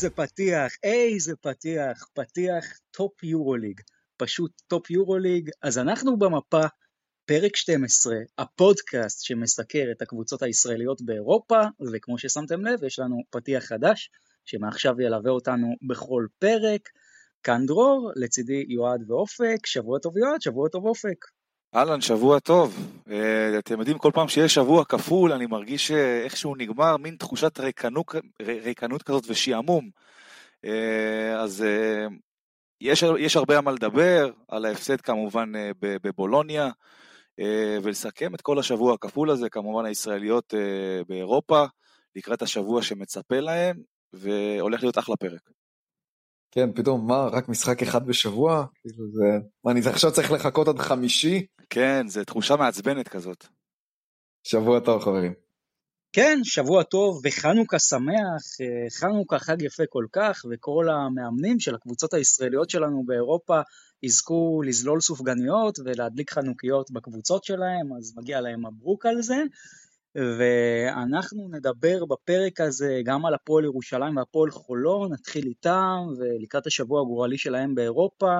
איזה פתיח, איזה פתיח, פתיח top יורוליג, פשוט top יורוליג. אז אנחנו במפה, פרק 12, הפודקאסט שמסקר את הקבוצות הישראליות באירופה, וכמו ששמתם לב, יש לנו פתיח חדש, שמעכשיו ילווה אותנו בכל פרק. כאן דרור, לצידי יועד ואופק, שבוע טוב יועד, שבוע טוב אופק. אהלן, שבוע טוב. אה, אתם יודעים, כל פעם שיש שבוע כפול, אני מרגיש שאיכשהו נגמר, מין תחושת ריקנות, ריקנות כזאת ושעמום. Uh, אז יש, יש הרבה מה לדבר, על ההפסד כמובן בבולוניה, ולסכם את כל השבוע הכפול הזה, כמובן הישראליות באירופה, לקראת השבוע שמצפה להם, והולך להיות אחלה פרק. כן, פתאום, מה, רק משחק אחד בשבוע? כאילו זה... מה, אני עכשיו צריך לחכות עד חמישי? כן, זו תחושה מעצבנת כזאת. שבוע טוב, חברים. כן, שבוע טוב וחנוכה שמח, אה, חנוכה חג יפה כל כך, וכל המאמנים של הקבוצות הישראליות שלנו באירופה יזכו לזלול סופגניות ולהדליק חנוכיות בקבוצות שלהם, אז מגיע להם מברוק על זה. ואנחנו נדבר בפרק הזה גם על הפועל ירושלים והפועל חולון, נתחיל איתם, ולקראת השבוע הגורלי שלהם באירופה,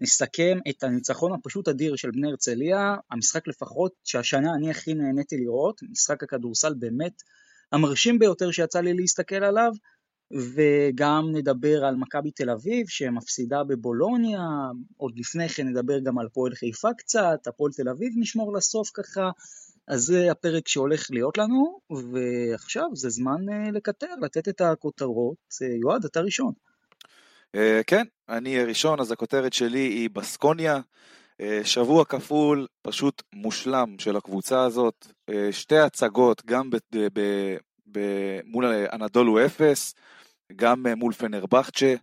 נסכם את הניצחון הפשוט אדיר של בני הרצליה, המשחק לפחות שהשנה אני הכי נהניתי לראות, משחק הכדורסל באמת המרשים ביותר שיצא לי להסתכל עליו, וגם נדבר על מכבי תל אביב שמפסידה בבולוניה, עוד לפני כן נדבר גם על הפועל חיפה קצת, הפועל תל אביב נשמור לסוף ככה, אז זה הפרק שהולך להיות לנו, ועכשיו זה זמן אה, לקטר, לתת את הכותרות. אה, יועד, אתה ראשון. אה, כן, אני ראשון, אז הכותרת שלי היא בסקוניה. שבוע כפול, פשוט מושלם של הקבוצה הזאת. שתי הצגות, גם ב- ב- ב- מול אנדולו אפס, גם מול פנרבכצ'ה.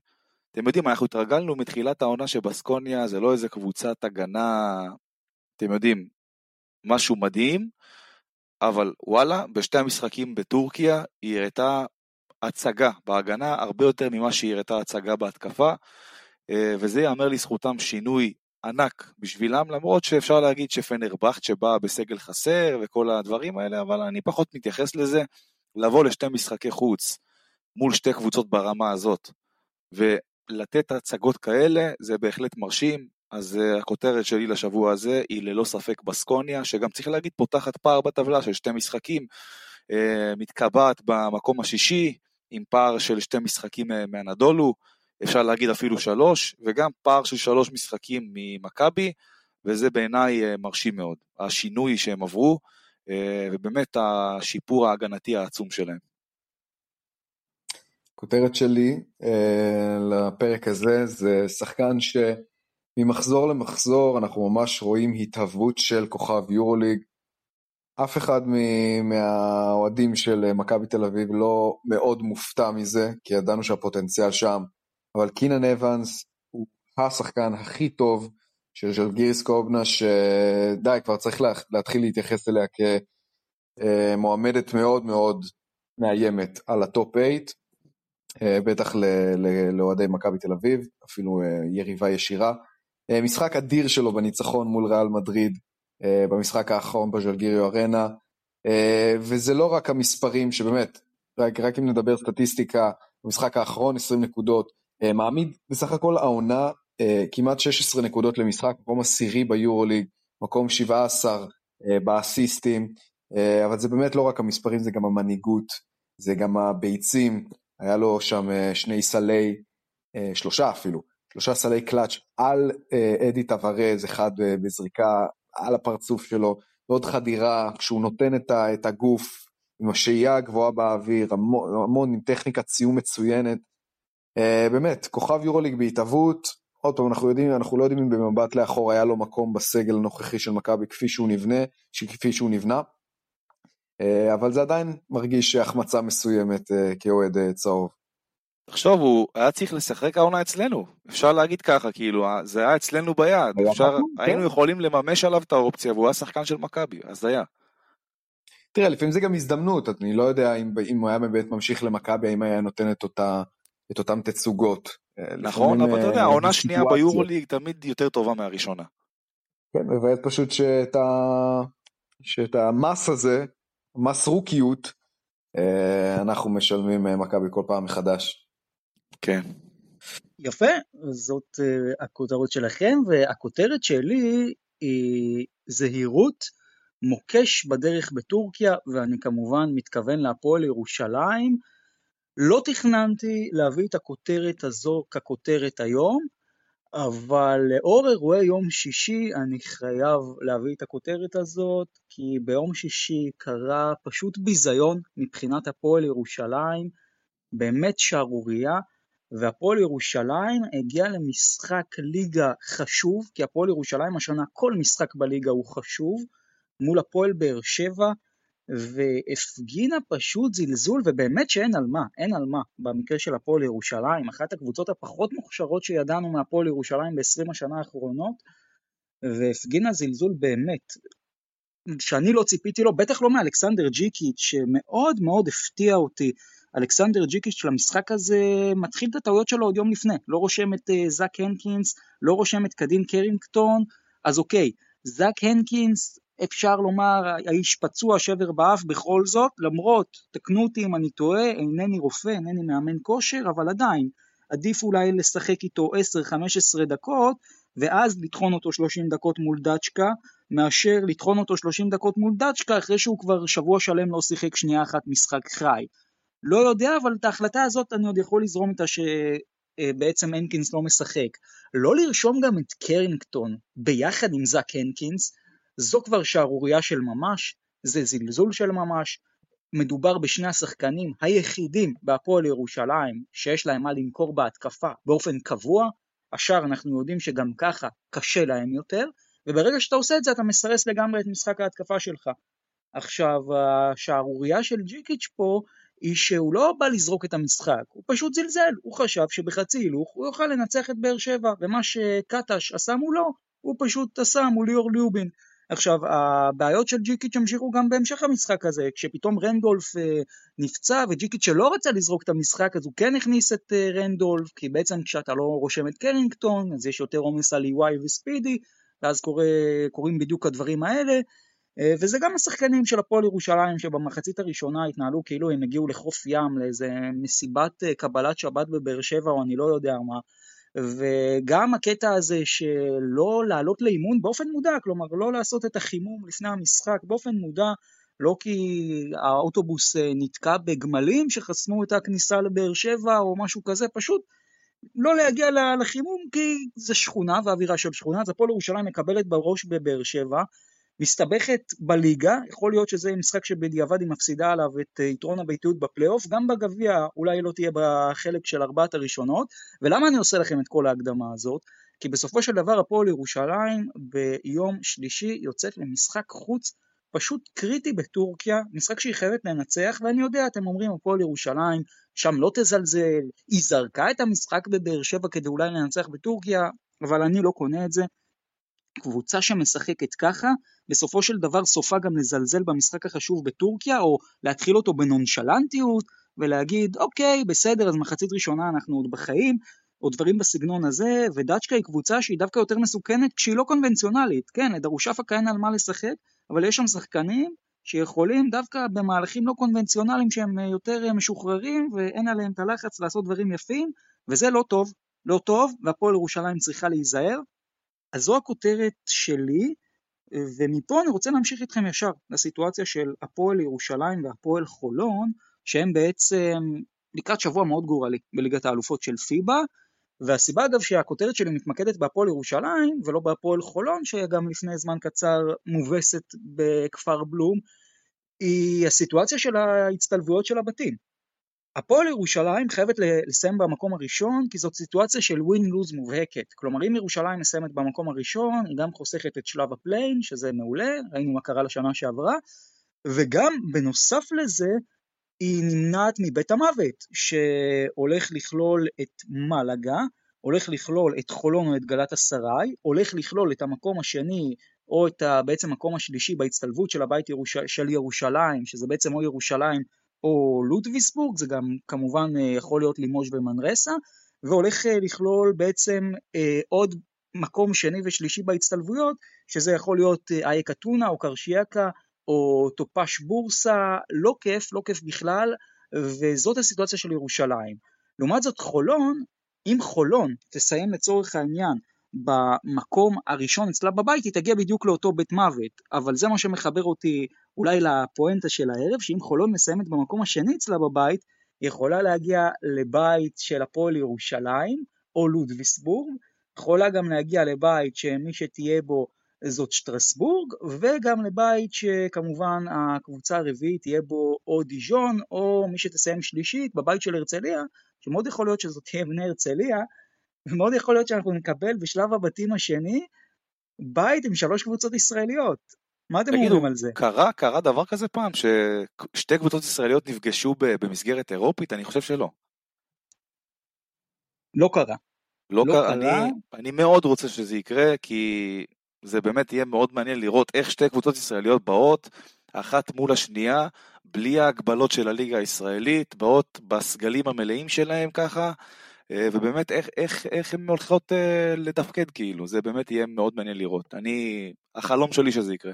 אתם יודעים, אנחנו התרגלנו מתחילת העונה שבסקוניה זה לא איזה קבוצת הגנה, אתם יודעים, משהו מדהים, אבל וואלה, בשתי המשחקים בטורקיה היא הראתה הצגה בהגנה הרבה יותר ממה שהיא הראתה הצגה בהתקפה, אה, וזה ייאמר לזכותם שינוי ענק בשבילם, למרות שאפשר להגיד שפנרבכט שבא בסגל חסר וכל הדברים האלה, אבל אני פחות מתייחס לזה. לבוא לשתי משחקי חוץ מול שתי קבוצות ברמה הזאת, ולתת הצגות כאלה, זה בהחלט מרשים. אז uh, הכותרת שלי לשבוע הזה היא ללא ספק בסקוניה, שגם צריך להגיד פותחת פער בטבלה של שתי משחקים, uh, מתקבעת במקום השישי, עם פער של שתי משחקים uh, מאנדולו, אפשר להגיד אפילו שלוש, וגם פער של שלוש משחקים ממכבי, וזה בעיניי מרשים מאוד. השינוי שהם עברו, ובאמת השיפור ההגנתי העצום שלהם. כותרת שלי לפרק הזה זה שחקן ש... ממחזור למחזור אנחנו ממש רואים התהוות של כוכב יורוליג. אף אחד מהאוהדים של מכבי תל אביב לא מאוד מופתע מזה, כי ידענו שהפוטנציאל שם, אבל קינן אבנס הוא השחקן הכי טוב של ז'לגיריס קובנה, שדי, כבר צריך להתחיל להתייחס אליה כמועמדת מאוד מאוד מאיימת על ה top 8, אה, בטח לאוהדי מכבי תל אביב, אפילו אה, יריבה ישירה. אה, משחק אדיר שלו בניצחון מול ריאל מדריד אה, במשחק האחרון בז'לגיריו ארנה, אה, וזה לא רק המספרים שבאמת, רק, רק אם נדבר סטטיסטיקה, במשחק האחרון 20 נקודות, מעמיד בסך הכל העונה כמעט 16 נקודות למשחק, מקום עשירי ביורוליג, מקום 17 באסיסטים, אבל זה באמת לא רק המספרים, זה גם המנהיגות, זה גם הביצים, היה לו שם שני סלי, שלושה אפילו, שלושה סלי קלאץ' על אה, אדי טוורז, אחד אה, בזריקה על הפרצוף שלו, ועוד חדירה, כשהוא נותן את, ה, את הגוף עם השהייה הגבוהה באוויר, המון, המון עם טכניקת סיום מצוינת. אה, באמת, כוכב יורוליג בהתהוות, עוד פעם, אנחנו יודעים, אנחנו לא יודעים אם במבט לאחור היה לו מקום בסגל הנוכחי של מכבי כפי שהוא נבנה, כפי שהוא נבנה, אבל זה עדיין מרגיש החמצה מסוימת כאוהד צהוב. תחשוב, הוא היה צריך לשחק העונה אצלנו, אפשר להגיד ככה, כאילו, זה היה אצלנו ביד, אפשר, נכון, היינו כן. יכולים לממש עליו את האופציה, והוא היה שחקן של מכבי, אז היה. תראה, לפעמים זה גם הזדמנות, אני לא יודע אם, אם הוא היה באמת ממשיך למכבי, האם היה נותן את, אותה, את אותם תצוגות. אה, נכון, אבל אתה יודע, אה, העונה השנייה ביורוליג תמיד יותר טובה מהראשונה. כן, מבאס פשוט שאת, ה... שאת המס הזה מסרוקיות, אנחנו משלמים מכבי כל פעם מחדש. כן. יפה, זאת הכותרות שלכם, והכותרת שלי היא זהירות, מוקש בדרך בטורקיה, ואני כמובן מתכוון להפועל ירושלים. לא תכננתי להביא את הכותרת הזו ככותרת היום, אבל לאור אירועי יום שישי אני חייב להביא את הכותרת הזאת, כי ביום שישי קרה פשוט ביזיון מבחינת הפועל ירושלים, באמת שערורייה, והפועל ירושלים הגיע למשחק ליגה חשוב, כי הפועל ירושלים השנה כל משחק בליגה הוא חשוב, מול הפועל באר שבע, והפגינה פשוט זלזול, ובאמת שאין על מה, אין על מה, במקרה של הפועל ירושלים, אחת הקבוצות הפחות מוכשרות שידענו מהפועל ירושלים ב-20 השנה האחרונות, והפגינה זלזול באמת, שאני לא ציפיתי לו, בטח לא מאלכסנדר ג'יקיץ', שמאוד מאוד הפתיע אותי. אלכסנדר ג'יקיץ' למשחק הזה מתחיל את הטעויות שלו עוד יום לפני, לא רושם את uh, זאק הנקינס, לא רושם את קדין קרינגטון, אז אוקיי, זאק הנקינס אפשר לומר, האיש פצוע שבר באף בכל זאת, למרות, תקנו אותי אם אני טועה, אינני רופא, אינני מאמן כושר, אבל עדיין, עדיף אולי לשחק איתו 10-15 דקות, ואז לטחון אותו 30 דקות מול דצ'קה, מאשר לטחון אותו 30 דקות מול דצ'קה אחרי שהוא כבר שבוע שלם לא שיחק שנייה אחת משחק חי. לא יודע, אבל את ההחלטה הזאת אני עוד יכול לזרום איתה שבעצם הנקינס לא משחק. לא לרשום גם את קרינגטון ביחד עם זאק הנקינס, זו כבר שערורייה של ממש, זה זלזול של ממש. מדובר בשני השחקנים היחידים בהפועל ירושלים שיש להם מה למכור בהתקפה באופן קבוע, השאר אנחנו יודעים שגם ככה קשה להם יותר, וברגע שאתה עושה את זה אתה מסרס לגמרי את משחק ההתקפה שלך. עכשיו, השערורייה של ג'יקיץ' פה היא שהוא לא בא לזרוק את המשחק, הוא פשוט זלזל, הוא חשב שבחצי הילוך הוא יוכל לנצח את באר שבע, ומה שקטש עשה מולו, הוא פשוט עשה מול ליאור ליובין. עכשיו, הבעיות של ג'יקיץ' המשיכו גם בהמשך המשחק הזה, כשפתאום רנדולף אה, נפצע וג'יקיץ' שלא רצה לזרוק את המשחק, אז הוא כן הכניס את אה, רנדולף, כי בעצם כשאתה לא רושם את קרינגטון, אז יש יותר עומס על EY וספידי, ואז קורה, קורים בדיוק הדברים האלה. אה, וזה גם השחקנים של הפועל ירושלים שבמחצית הראשונה התנהלו כאילו הם הגיעו לחוף ים לאיזה מסיבת קבלת שבת בבאר שבע או אני לא יודע מה. וגם הקטע הזה שלא לעלות לאימון באופן מודע, כלומר לא לעשות את החימום לפני המשחק באופן מודע, לא כי האוטובוס אה, נתקע בגמלים שחסמו את הכניסה לבאר שבע או משהו כזה, פשוט לא להגיע לחימום כי זה שכונה ואווירה של שכונה, אז הפועל ירושלים מקבלת בראש בבאר שבע מסתבכת בליגה, יכול להיות שזה משחק שבדיעבד היא מפסידה עליו את אה, יתרון הביתיות בפלייאוף, גם בגביע אולי לא תהיה בחלק של ארבעת הראשונות, ולמה אני עושה לכם את כל ההקדמה הזאת? כי בסופו של דבר הפועל ירושלים ביום שלישי יוצאת למשחק חוץ פשוט קריטי בטורקיה, משחק שהיא חייבת לנצח, ואני יודע, אתם אומרים הפועל ירושלים, שם לא תזלזל, היא זרקה את המשחק בבאר שבע כדי אולי לנצח בטורקיה, אבל אני לא קונה את זה. קבוצה שמשחקת ככה, בסופו של דבר סופה גם לזלזל במשחק החשוב בטורקיה, או להתחיל אותו בנונשלנטיות, ולהגיד, אוקיי, בסדר, אז מחצית ראשונה אנחנו עוד בחיים, או דברים בסגנון הזה, ודאצ'קה היא קבוצה שהיא דווקא יותר מסוכנת כשהיא לא קונבנציונלית, כן, לדרושפה אין על מה לשחק, אבל יש שם שחקנים שיכולים דווקא במהלכים לא קונבנציונליים שהם יותר משוחררים, ואין עליהם את הלחץ לעשות דברים יפים, וזה לא טוב, לא טוב, והפועל ירושלים צריכה להיזהר, אז זו הכותרת שלי, ומפה אני רוצה להמשיך איתכם ישר לסיטואציה של הפועל ירושלים והפועל חולון, שהם בעצם לקראת שבוע מאוד גורלי בליגת האלופות של פיבה, והסיבה אגב שהכותרת שלי מתמקדת בהפועל ירושלים ולא בהפועל חולון, שגם לפני זמן קצר מובסת בכפר בלום, היא הסיטואציה של ההצטלבויות של הבתים. הפועל ירושלים חייבת לסיים במקום הראשון כי זאת סיטואציה של win-lose מובהקת. כלומר אם ירושלים מסיימת במקום הראשון היא גם חוסכת את שלב ה play-in שזה מעולה, ראינו מה קרה לה שנה שעברה, וגם בנוסף לזה היא נמנעת מבית המוות שהולך לכלול את מלאגה, הולך לכלול את חולון או את גלת אסריי, הולך לכלול את המקום השני או את בעצם המקום השלישי בהצטלבות של הבית ירוש... של ירושלים, שזה בעצם או ירושלים או לוטוויסבורג, זה גם כמובן אה, יכול להיות לימוז' ומנרסה, והולך אה, לכלול בעצם אה, עוד מקום שני ושלישי בהצטלבויות, שזה יכול להיות אייק אתונה או קרשיאקה או טופש בורסה, לא כיף, לא כיף בכלל, וזאת הסיטואציה של ירושלים. לעומת זאת חולון, אם חולון תסיים לצורך העניין במקום הראשון אצלה בבית, היא תגיע בדיוק לאותו בית מוות, אבל זה מה שמחבר אותי אולי לפואנטה של הערב, שאם חולון מסיימת במקום השני אצלה בבית, היא יכולה להגיע לבית של הפועל ירושלים, או לודוויסבורג, יכולה גם להגיע לבית שמי שתהיה בו זאת שטרסבורג, וגם לבית שכמובן הקבוצה הרביעית תהיה בו או דיז'ון, או מי שתסיים שלישית בבית של הרצליה, שמאוד יכול להיות שזאת תהיה בני הרצליה, ומאוד יכול להיות שאנחנו נקבל בשלב הבתים השני בית עם שלוש קבוצות ישראליות. מה אתם אומרים על זה? קרה, קרה דבר כזה פעם, ששתי קבוצות ישראליות נפגשו במסגרת אירופית? אני חושב שלא. לא קרה. לא, לא קרה, אני, אני מאוד רוצה שזה יקרה, כי זה באמת יהיה מאוד מעניין לראות איך שתי קבוצות ישראליות באות, אחת מול השנייה, בלי ההגבלות של הליגה הישראלית, באות בסגלים המלאים שלהם ככה, ובאמת איך, איך, איך הן הולכות אה, לתפקד כאילו, זה באמת יהיה מאוד מעניין לראות. אני, החלום שלי שזה יקרה.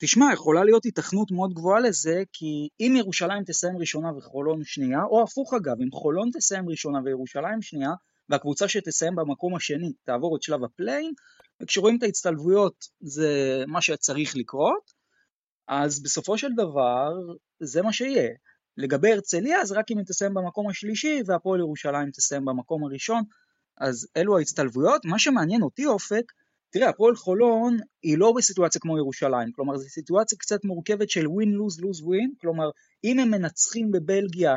תשמע, יכולה להיות התכנות מאוד גבוהה לזה, כי אם ירושלים תסיים ראשונה וחולון שנייה, או הפוך אגב, אם חולון תסיים ראשונה וירושלים שנייה, והקבוצה שתסיים במקום השני תעבור את שלב ה play-in, וכשרואים את ההצטלבויות זה מה שצריך לקרות, אז בסופו של דבר זה מה שיהיה. לגבי הרצליה אז רק אם היא תסיים במקום השלישי והפועל ירושלים תסיים במקום הראשון, אז אלו ההצטלבויות. מה שמעניין אותי אופק, תראה הפועל חולון היא לא בסיטואציה כמו ירושלים, כלומר זו סיטואציה קצת מורכבת של win lose lose win, כלומר אם הם מנצחים בבלגיה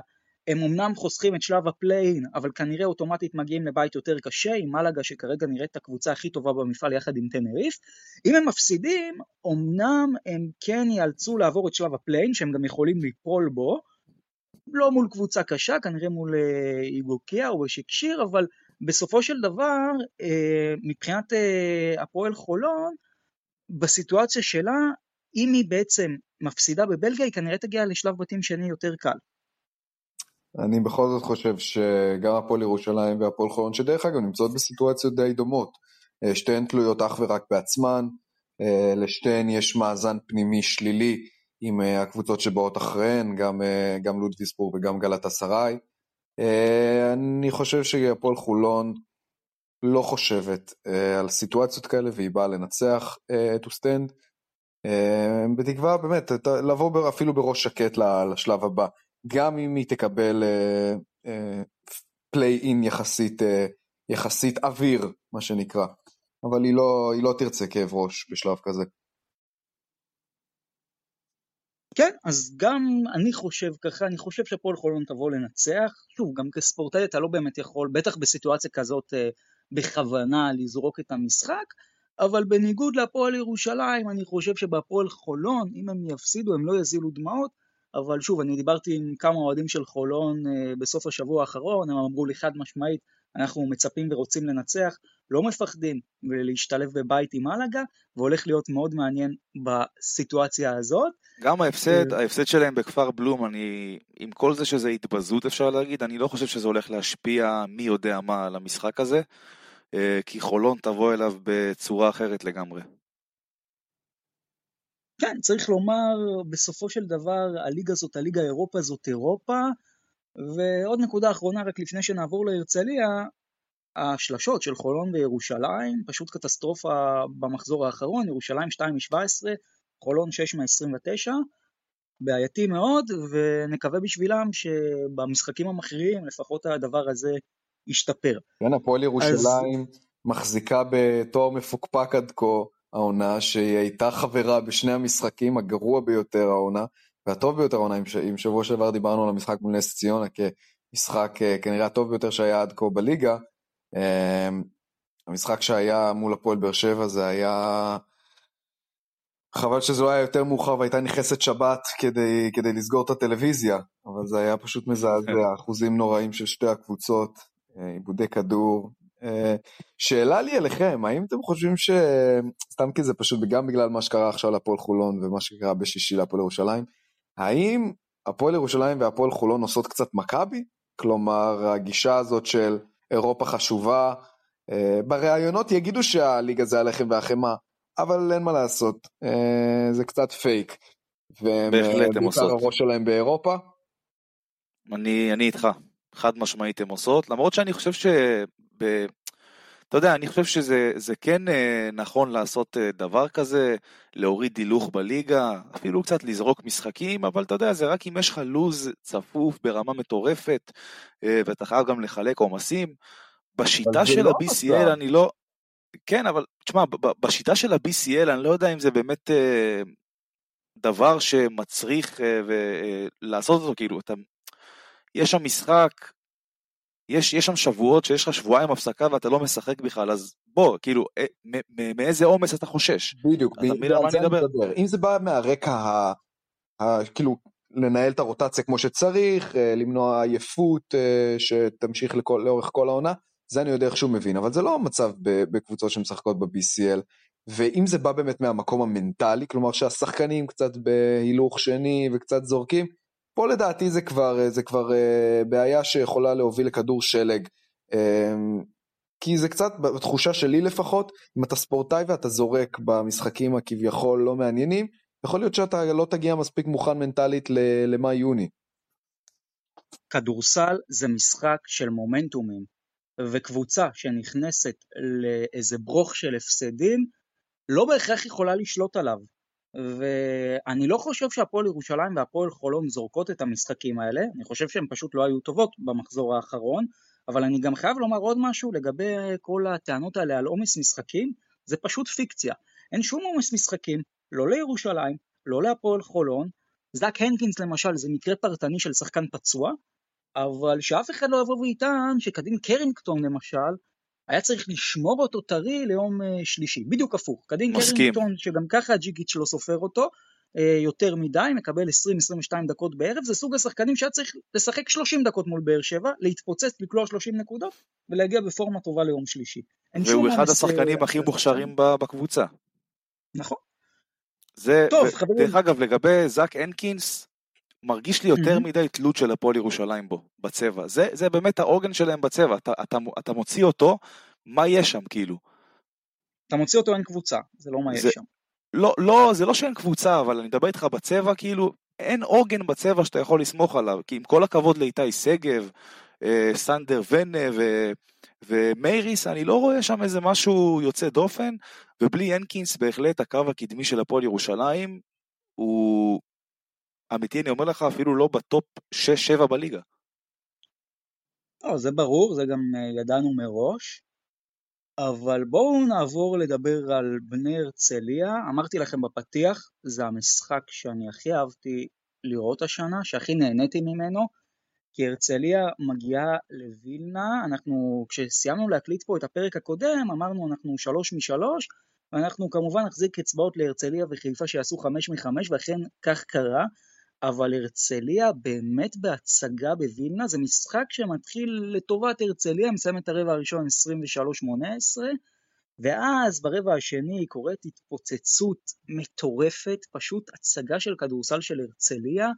הם אמנם חוסכים את שלב ה play-in, אבל כנראה אוטומטית מגיעים לבית יותר קשה, עם מלאגה שכרגע נראית הקבוצה הכי טובה במפעל יחד עם טנריף. אם הם מפסידים, אמנם הם כן ייאלצו לעבור את שלב ה play-in, שהם גם יכולים ליפול בו, לא מול קבוצה קשה, כנראה מול אה, איגוקיה או שקשיר, אבל בסופו של דבר, אה, מבחינת אה, הפועל חולון, בסיטואציה שלה, אם היא בעצם מפסידה בבלגיה, היא כנראה תגיע לשלב בתים שני יותר קל. אני בכל זאת חושב שגם הפועל ירושלים והפועל חולון, שדרך אגב נמצאות בסיטואציות די דומות, שתיהן תלויות אך ורק בעצמן, לשתיהן יש מאזן פנימי שלילי עם אה, הקבוצות שבאות אחריהן, גם, גם לודוויסבורג וגם גלת אסריי. אני חושב שהפועל חולון לא חושבת על סיטואציות כאלה והיא באה לנצח to stand, בתקווה באמת לבוא אפילו בראש שקט לשלב הבא. גם אם היא תקבל פליי אין יחסית, יחסית אוויר, מה שנקרא. אבל היא לא, היא לא תרצה כאב ראש בשלב כזה. כן, אז גם אני חושב ככה, אני חושב שהפועל חולון תבוא לנצח. שוב, גם כספורטאי אתה לא באמת יכול, בטח בסיטואציה כזאת uh, בכוונה לזרוק את המשחק, אבל בניגוד להפועל ירושלים, אני חושב שבהפועל חולון, אם הם יפסידו, הם לא יזילו דמעות, אבל שוב, אני דיברתי עם כמה אוהדים של חולון אה, בסוף השבוע האחרון, הם אמרו לי חד משמעית, אנחנו מצפים ורוצים לנצח, לא מפחדים ולהשתלב בבית עם מלאגה, והולך להיות מאוד מעניין בסיטואציה הזאת. גם ההפסד, ההפסד שלהם בכפר בלום, אני, עם כל זה שזה התבזות אפשר להגיד, אני לא חושב שזה הולך להשפיע מי יודע מה על המשחק הזה, אה, כי חולון תבוא אליו בצורה אחרת לגמרי. כן, צריך לומר, בסופו של דבר, הליגה זאת הליגה אירופה זאת אירופה, ועוד נקודה אחרונה, רק לפני שנעבור להרצליה, השלשות של חולון וירושלים, פשוט קטסטרופה במחזור האחרון, ירושלים 2 מ-17, חולון 6 מ-29, בעייתי מאוד, ונקווה בשבילם שבמשחקים המכריעים לפחות הדבר הזה ישתפר. כן, הפועל ירושלים אז... מחזיקה בתואר מפוקפק עד כה. העונה, שהיא הייתה חברה בשני המשחקים הגרוע ביותר העונה, והטוב ביותר העונה, אם שבוע שעבר דיברנו על המשחק מול נס ציונה כמשחק אה, כנראה הטוב ביותר שהיה עד כה בליגה. אמ, המשחק שהיה מול הפועל באר שבע זה היה... חבל שזה היה יותר מאוחר והייתה נכנסת שבת כדי, כדי לסגור את הטלוויזיה, אבל זה היה פשוט מזעזע, כן. אחוזים נוראים של שתי הקבוצות, אה, עיבודי כדור, אה, שאלה לי אליכם, האם אתם חושבים ש... סתם כי זה פשוט גם בגלל מה שקרה עכשיו להפועל חולון ומה שקרה בשישי להפועל ירושלים, האם הפועל ירושלים והפועל חולון עושות קצת מכבי? כלומר, הגישה הזאת של אירופה חשובה, אה, בראיונות יגידו שהליגה זה הלחם והחמאה, אבל אין מה לעשות, אה, זה קצת פייק. והם בהחלט, הם בעיקר עושות. הראש שלהם באירופה. אני, אני איתך, חד משמעית הן עושות, למרות שאני חושב ש... ב... אתה יודע, אני חושב שזה זה כן אה, נכון לעשות אה, דבר כזה, להוריד הילוך בליגה, אפילו קצת לזרוק משחקים, אבל אתה יודע, זה רק אם יש לך לוז צפוף ברמה מטורפת, אה, ואתה חייב גם לחלק עומסים. בשיטה של לא ה-BCL. אני לא... כן, אבל תשמע, בשיטה של ה-BCL אני לא יודע אם זה באמת אה, דבר שמצריך אה, אה, לעשות אותו, כאילו, אתה... יש שם משחק, יש, יש שם שבועות שיש לך שבועיים הפסקה ואתה לא משחק בכלל, אז בוא, כאילו, אה, מאיזה עומס אתה חושש? בדיוק, אתה ב- מבין על זה אני? מדבר. אם זה בא מהרקע ה... ה... כאילו, לנהל את הרוטציה כמו שצריך, אה, למנוע עייפות אה, שתמשיך לכל, לאורך כל העונה, זה אני יודע איך שהוא מבין, אבל זה לא המצב בקבוצות שמשחקות ב-BCL. ואם זה בא באמת מהמקום המנטלי, כלומר שהשחקנים קצת בהילוך שני וקצת זורקים, פה לדעתי זה כבר, זה כבר אה, בעיה שיכולה להוביל לכדור שלג. אה, כי זה קצת, בתחושה שלי לפחות, אם אתה ספורטאי ואתה זורק במשחקים הכביכול לא מעניינים, יכול להיות שאתה לא תגיע מספיק מוכן מנטלית למאי-יוני. כדורסל זה משחק של מומנטומים, וקבוצה שנכנסת לאיזה ברוך של הפסדים, לא בהכרח יכולה לשלוט עליו. ואני לא חושב שהפועל ירושלים והפועל חולון זורקות את המשחקים האלה, אני חושב שהן פשוט לא היו טובות במחזור האחרון, אבל אני גם חייב לומר עוד משהו לגבי כל הטענות האלה על עומס משחקים, זה פשוט פיקציה. אין שום עומס משחקים, לא לירושלים, לא להפועל חולון, זאק הנקינס למשל זה מקרה פרטני של שחקן פצוע, אבל שאף אחד לא יבוא ויטען שקדין קרינגטון למשל, היה צריך לשמור אותו טרי ליום אה, שלישי, בדיוק הפוך. קדין. קרינגטון, שגם ככה הג'יגיץ' לא סופר אותו, אה, יותר מדי, מקבל 20-22 דקות בערב, זה סוג השחקנים שהיה צריך לשחק 30 דקות מול באר שבע, להתפוצץ, לקלוע 30 נקודות, ולהגיע בפורמה טובה ליום שלישי. והוא אחד עומס, אה, השחקנים הכי. מוכשרים בקבוצה. נכון. זה, טוב, ו- חברים. דרך אגב, לגבי זאק הנקינס, מרגיש לי יותר. מדי תלות של הפועל ירושלים בו, בצבע. זה, זה באמת העוגן שלהם בצבע, אתה, אתה, אתה מוציא אותו, מה יש שם כאילו? אתה מוציא אותו אין קבוצה, זה לא מה יש זה- שם. לא, לא, זה לא שאין קבוצה, אבל אני מדבר איתך בצבע, כאילו, אין עוגן בצבע שאתה יכול לסמוך עליו, כי עם כל הכבוד לאיתי שגב, אה, סנדר ונה ו, ומייריס, אני לא רואה שם איזה משהו יוצא דופן, ובלי הנקינס בהחלט הקו הקדמי של הפועל ירושלים הוא אמיתי, אני אומר לך, אפילו לא ב top 6-7 בליגה. לא, זה ברור, זה גם אה, ידענו מראש. אבל בואו נעבור לדבר על בני הרצליה. אמרתי לכם בפתיח, זה המשחק שאני הכי אהבתי לראות השנה, שהכי נהניתי ממנו, כי הרצליה מגיעה לווילנה, אנחנו כשסיימנו להקליט פה את הפרק הקודם, אמרנו אנחנו שלוש משלוש, ואנחנו כמובן נחזיק אצבעות להרצליה וחיפה שיעשו חמש מחמש, ואכן כך קרה. אבל הרצליה באמת בהצגה בווילנה, זה משחק שמתחיל לטובת הרצליה, מסיים את הרבע הראשון 23-18, ואז ברבע השני קורית התפוצצות מטורפת, פשוט הצגה של כדורסל של הרצליה,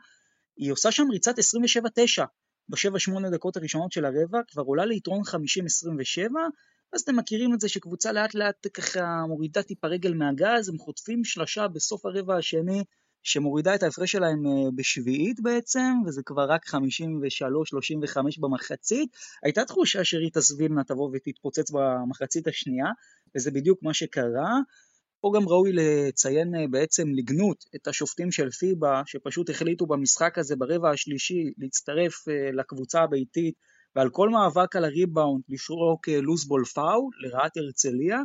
היא עושה שם ריצת 27-9 בשבע-שמונה דקות הראשונות של הרבע, כבר עולה ליתרון 50-27, אז אתם מכירים את זה שקבוצה לאט לאט ככה מורידה טיפה רגל מהגז, הם חוטפים שלשה בסוף הרבע השני, שמורידה את ההפרש שלהם אה, בשביעית בעצם, וזה כבר רק 53-35 במחצית. הייתה תחושה שריטה סבילנה תבוא ותתפוצץ במחצית השנייה, וזה בדיוק מה שקרה. פה גם ראוי לציין אה, בעצם לגנות את השופטים של פיבה, שפשוט החליטו במשחק הזה ברבע השלישי להצטרף אה, לקבוצה הביתית, ועל כל מאבק על הריבאונד לשרוק לוז בול פאול לרעת הרצליה,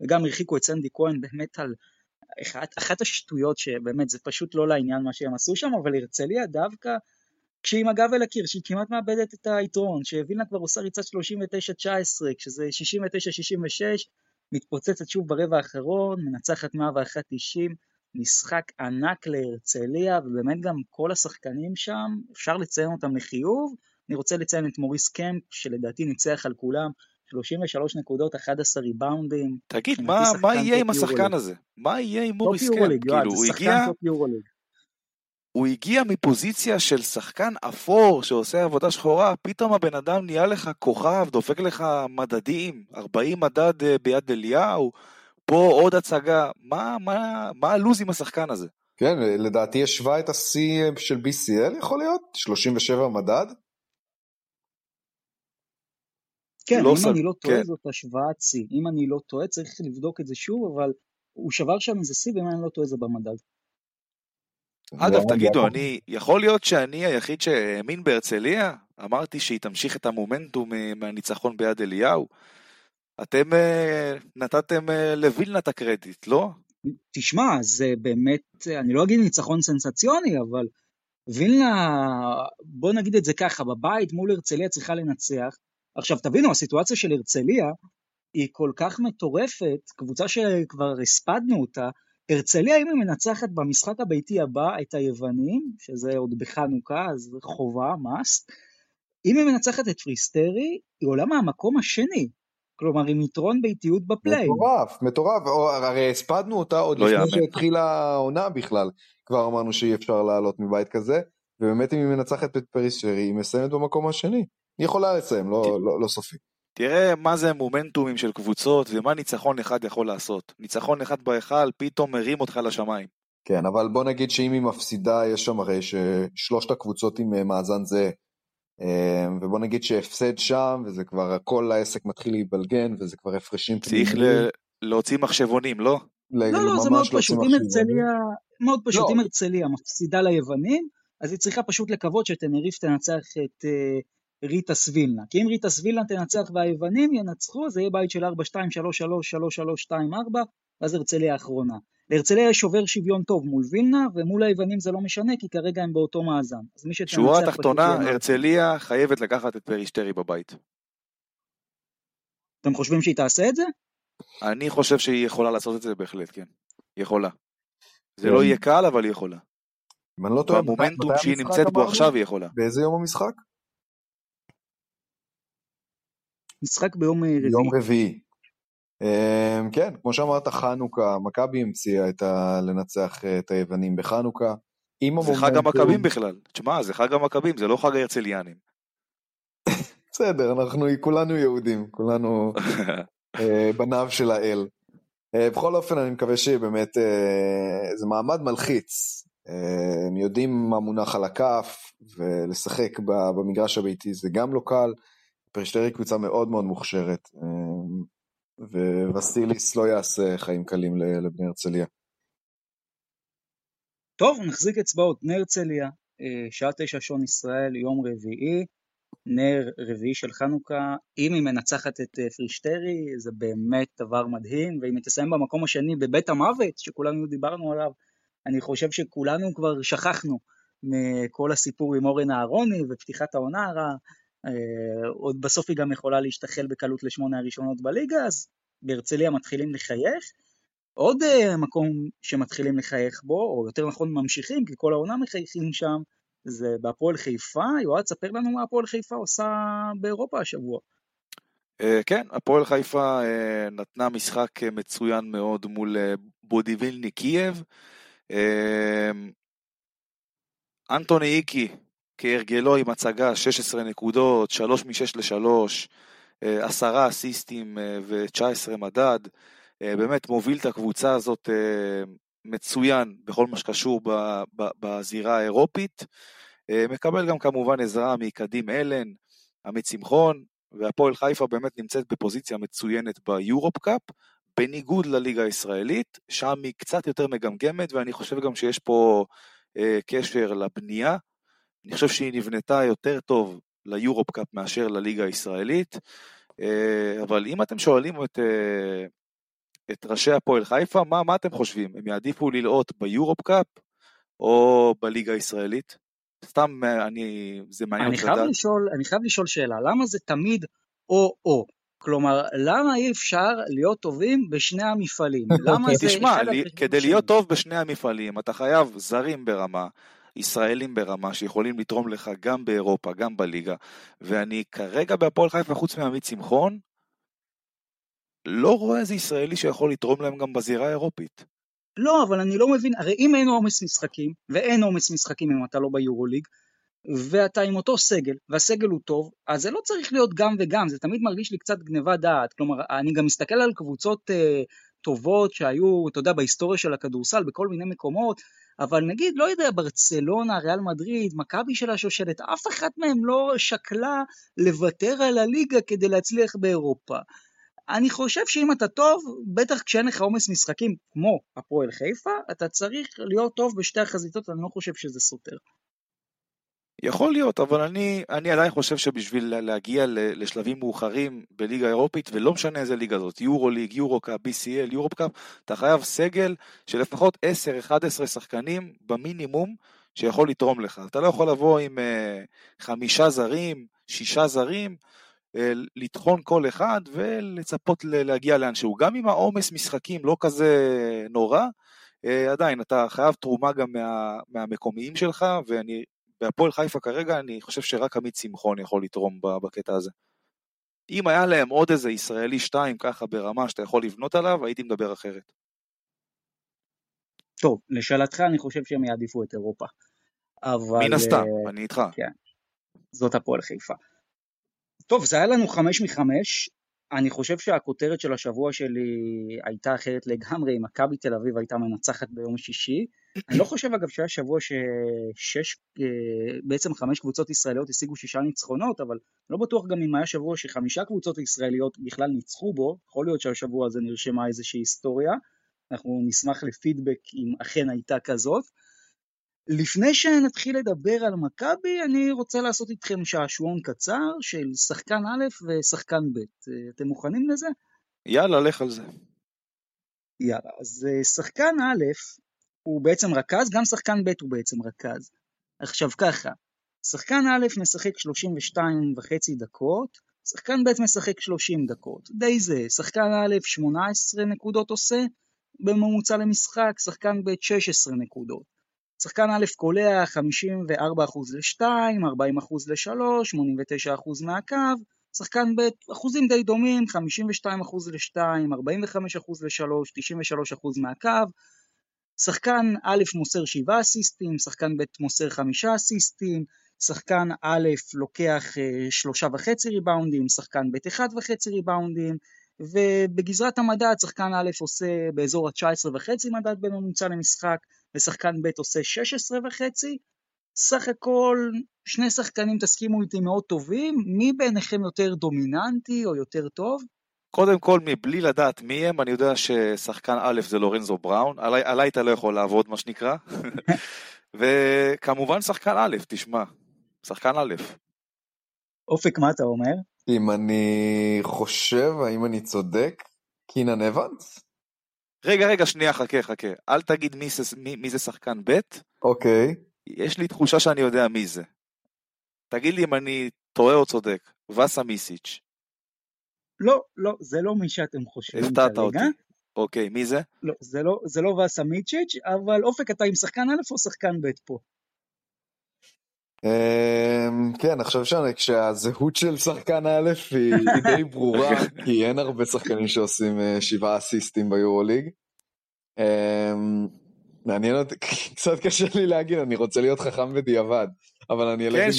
וגם הרחיקו את סנדי כהן באמת על אחת, אחת השטויות שבאמת זה פשוט לא לעניין מה שהם עשו שם, אבל הרצליה דווקא כשהיא עם הגב אל הקיר, שהיא כמעט מאבדת את היתרון, שווילנה כבר עושה ריצת 39-19, כשזה 69-66, מתפוצצת שוב ברבע האחרון, מנצחת 101-90, משחק ענק להרצליה, ובאמת גם כל השחקנים שם, אפשר לציין אותם לחיוב. אני רוצה לציין את מוריס קמפ, שלדעתי ניצח על כולם, 33 נקודות, 11 ריבאונדים. תגיד, מה, מה יהיה עם השחקן. הזה? מה יהיה עם מוריס יואב, כאילו, הוא הגיע. הוא הגיע מפוזיציה של שחקן אפור שעושה עבודה שחורה, פתאום הבן אדם נהיה לך כוכב, דופק לך מדדים, 40 מדד אה, ביד אליהו, פה עוד הצגה, מה, מה, מה הלו"ז עם השחקן הזה? כן, לדעתי השווה את השיא של BCL יכול להיות? 37 מדד? כן, לא אם סב- אני לא טועה כן. זאת השוואת שיא. אם אני לא טועה צריך לבדוק את זה שוב, אבל הוא שבר שם איזה שיא, ואם אני לא טועה זה במדד. אגב, תגידו, אני, יכול להיות שאני היחיד שהאמין בהרצליה? אמרתי שהיא תמשיך את המומנטום אה, מהניצחון ביד אליהו. אתם אה, נתתם אה, לווילנה את הקרדיט, לא? תשמע, זה באמת, אני לא אגיד ניצחון סנסציוני, אבל וילנה, בוא נגיד את זה ככה, בבית מול הרצליה צריכה לנצח. עכשיו תבינו, הסיטואציה של הרצליה היא כל כך מטורפת, קבוצה שכבר הספדנו אותה, הרצליה אם היא מנצחת במשחק הביתי הבא את היוונים, שזה עוד בחנוכה, אז חובה, must, אם היא מנצחת את פריסטרי, היא עולה מהמקום השני. כלומר, עם יתרון ביתיות ב play-in. מטורף, מטורף, או- הרי הספדנו אותה עוד לא לפני יאמן. שהתחילה העונה בכלל, כבר אמרנו שאי אפשר לעלות מבית כזה, ובאמת אם היא מנצחת את פריסטרי, היא מסיימת במקום השני. היא יכולה לסיים, לא, לא, לא סופי. תראה מה זה מומנטומים של קבוצות ומה ניצחון אחד יכול לעשות. ניצחון אחד בהיכל פתאום מרים אותך לשמיים. כן, אבל בוא נגיד שאם היא מפסידה, יש שם הרי ששלושת הקבוצות עם אה, מאזן זהה. אה, ובוא נגיד שהפסד שם, וזה כבר, כל העסק מתחיל להתבלגן, וזה כבר הפרשים צריך פנימיים. ל- להוציא מחשבונים, לא? לא, לא, זה מאוד פשוט. אם. הרצליה, מאוד פשוט, לא. אם הרצליה מפסידה ליוונים, אז היא צריכה פשוט לקוות שטנריף תנצח את אה, ריטה סבילנה. כי אם ריטה סבילנה תנצח והיוונים ינצחו, זה יהיה בית של 4-2, 3-3, 3-3, 2-4, ואז הרצליה האחרונה. להרצליה יש שובר שוויון טוב מול וילנה, ומול היוונים זה לא משנה, כי כרגע הם באותו מאזן. אז מי שתנצח... שורה פשוט תחתונה, יהיה- הרצליה חייבת לקחת את פרישטרי בבית. אתם חושבים שהיא תעשה את זה? אני חושב שהיא יכולה לעשות את זה בהחלט, כן. היא יכולה. זה כן. לא יהיה קל, אבל היא יכולה. אם אני לא טועה, מתי- במומנטום שהיא נמצאת בו? עכשיו היא יכולה. באיזה יום המשחק? משחק ביום אה, רביעי. יום רביעי. אמ, כן, כמו שאמרת, חנוכה, מכבי המציאה את ה... לנצח אה, את היוונים בחנוכה. זה חג המומנטום- המכבים בכלל. תשמע, זה חג המכבים, זה לא חג ההרצליאנים. בסדר, אנחנו כולנו יהודים, כולנו אה, בניו של האל. בכל אופן, אני מקווה שבאמת זה מעמד מלחיץ. הם יודעים מה מונח על הכף, ולשחק ב- במגרש הביתי זה גם לא קל. פרשטרי קבוצה מאוד מאוד מוכשרת, אה, ווסיליס לא יעשה חיים קלים לבני הרצליה. טוב, נחזיק אצבעות. נר הרצליה, אה, שעה תשע שעון ישראל, יום רביעי, נר רביעי של חנוכה. אם היא מנצחת את אה, פרישטרי, זה באמת דבר מדהים, ואם היא תסיים במקום השני בבית המוות, שכולנו דיברנו עליו, אני חושב שכולנו כבר שכחנו מכל הסיפור עם אורן אהרוני ופתיחת העונה הרעה. אה, עוד בסוף היא גם יכולה להשתחל בקלות לשמונה הראשונות בליגה, אז בהרצליה מתחילים לחייך. עוד uh, מקום שמתחילים לחייך בו, או יותר נכון ממשיכים, כי כל העונה מחייכים שם, זה בהפועל חיפה. יועד, ספר לנו מה הפועל חיפה עושה באירופה השבוע. אה, כן, הפועל חיפה אה, נתנה משחק אה, מצוין מאוד מול אה, בודיבילני קייב. אה, אנטוני איקי, כהרגלו עם הצגה, 16 נקודות, 3 מ-6 ל-3, 10 אסיסטים אה, ו-19 מדד. אה, באמת מוביל את הקבוצה הזאת אה, מצוין בכל מה שקשור בזירה האירופית. מקבל גם כמובן עזרה מקדים אלן, עמית שמחון, והפועל חיפה באמת נמצאת בפוזיציה מצוינת ביורופ קאפ, בניגוד לליגה הישראלית, שם היא קצת יותר מגמגמת, ואני חושב גם שיש פה קשר לבנייה. אני חושב שהיא נבנתה יותר טוב ליורופ קאפ מאשר לליגה הישראלית, אה, אבל אם אתם שואלים את, אה, את ראשי הפועל חיפה, מה, מה אתם חושבים? הם יעדיפו לעלות ביורופ קאפ או בליגה הישראלית? סתם אה, אני, זה מעניין אני חייב. לשאול, אני חייב לשאול שאלה, למה זה תמיד או-או? כלומר, למה אי אפשר להיות טובים בשני המפעלים? למה זה תשמע, כדי? להיות טוב בשני המפעלים, אתה חייב זרים ברמה, ישראלים ברמה, שיכולים לתרום לך גם באירופה, גם בליגה, ואני כרגע בהפועל חיפה, חוץ מעמית שמחון, לא רואה איזה ישראלי שיכול לתרום להם גם בזירה האירופית. לא, אבל אני לא מבין, הרי אם אין עומס משחקים, ואין עומס משחקים אם אתה לא ביורוליג, ואתה עם אותו סגל, והסגל הוא טוב, אז זה לא צריך להיות גם וגם, זה תמיד מרגיש לי קצת גניבת דעת. כלומר, אני גם מסתכל על קבוצות אה, טובות שהיו, אתה יודע, בהיסטוריה של הכדורסל, בכל מיני מקומות, אבל נגיד, לא יודע, ברצלונה, ריאל מדריד, מכבי של השושלת, אף אחת מהם לא שקלה לוותר על הליגה כדי להצליח באירופה. אני חושב שאם אתה טוב, בטח כשאין לך עומס משחקים כמו הפועל חיפה, אתה צריך להיות טוב בשתי החזיתות, אני לא חושב שזה סותר. יכול להיות, אבל אני, אני עדיין חושב שבשביל להגיע לשלבים מאוחרים בליגה האירופית, ולא משנה איזה ליגה זאת, יורו ליג, יורו קאפ, BCL, יורו קאפ, אתה חייב סגל של לפחות 10-11 שחקנים במינימום שיכול לתרום לך. אתה לא יכול לבוא עם uh, חמישה זרים, שישה זרים, uh, לטחון כל אחד ולצפות להגיע לאנשהו. גם אם העומס משחקים לא כזה נורא, uh, עדיין אתה חייב תרומה גם מה, מהמקומיים שלך, ואני בהפועל חיפה כרגע אני חושב שרק עמית שמחון יכול לתרום בקטע הזה. אם היה להם עוד איזה ישראלי שתיים ככה ברמה שאתה יכול לבנות עליו, הייתי מדבר אחרת. טוב, לשאלתך אני חושב שהם יעדיפו את אירופה. אבל... מן הסתם, uh, אני איתך. כן, זאת הפועל חיפה. טוב, זה היה לנו חמש מחמש, אני חושב שהכותרת של השבוע שלי הייתה אחרת לגמרי, אם מכבי תל אביב הייתה מנצחת ביום שישי. אני לא חושב אגב שהיה שבוע ששש, אה, בעצם חמש קבוצות ישראליות השיגו שישה ניצחונות, אבל לא בטוח גם אם היה שבוע שחמישה קבוצות ישראליות בכלל ניצחו בו, יכול להיות שהשבוע הזה נרשמה איזושהי היסטוריה, אנחנו נשמח לפידבק אם אכן הייתה כזאת. לפני שנתחיל לדבר על מכבי, אני רוצה לעשות איתכם שעשועון קצר של שחקן א' ושחקן ב'. אתם מוכנים לזה? יאללה, לך על זה. יאללה, אז אה, שחקן א' הוא בעצם רכז, גם שחקן ב' הוא בעצם רכז. עכשיו ככה, שחקן א' משחק 32 וחצי דקות, שחקן ב' משחק 30 דקות. די זה, שחקן א' 18 נקודות עושה בממוצע למשחק, שחקן ב' 16 נקודות. שחקן א' קולע 54% ל-2, 40% ל-3, 89% מהקו, שחקן ב' אחוזים די דומים, 52% ל-2, 45% ל-3, 93% מהקו, שחקן א' מוסר 7 אסיסטים, שחקן ב' מוסר 5 אסיסטים, שחקן א' לוקח 3.5 אה, ריבאונדים, שחקן ב' 1.5 ריבאונדים, ובגזרת המדד שחקן א' עושה באזור ה-19.5 מדד בממוצע למשחק, ושחקן ב' עושה 16 וחצי, סך הכל שני שחקנים תסכימו איתי מאוד טובים, מי בעיניכם יותר דומיננטי או יותר טוב? קודם כל, מבלי לדעת מי הם, אני יודע ששחקן א' זה לורנזו בראון, עליי, עליי אתה לא יכול לעבוד מה שנקרא, וכמובן שחקן א', תשמע, שחקן א'. אופק, מה אתה אומר? אם אני חושב, האם אני צודק, קינן אבנס? רגע, רגע, שנייה, חכה, חכה. אל תגיד מי זה, מי, מי זה שחקן ב'. אוקיי. יש לי תחושה שאני יודע מי זה. תגיד לי אם אני טועה או צודק. וסה מיסיץ'. לא, לא, זה לא מי שאתם חושבים כרגע. הפתעת אותי. אוקיי, מי זה? לא, זה לא, זה לא וסה מיצ'יץ', אבל אופק אתה עם שחקן א' או שחקן ב' פה? אמ, כן, אני חושב שהזהות של שחקן א' היא די ברורה, כי אין הרבה שחקנים שעושים אה, שבעה אסיסטים ביורוליג. אמ, מעניין אותי, קצת קשה לי להגיד, אני רוצה להיות חכם בדיעבד, אבל אני אלך... כן,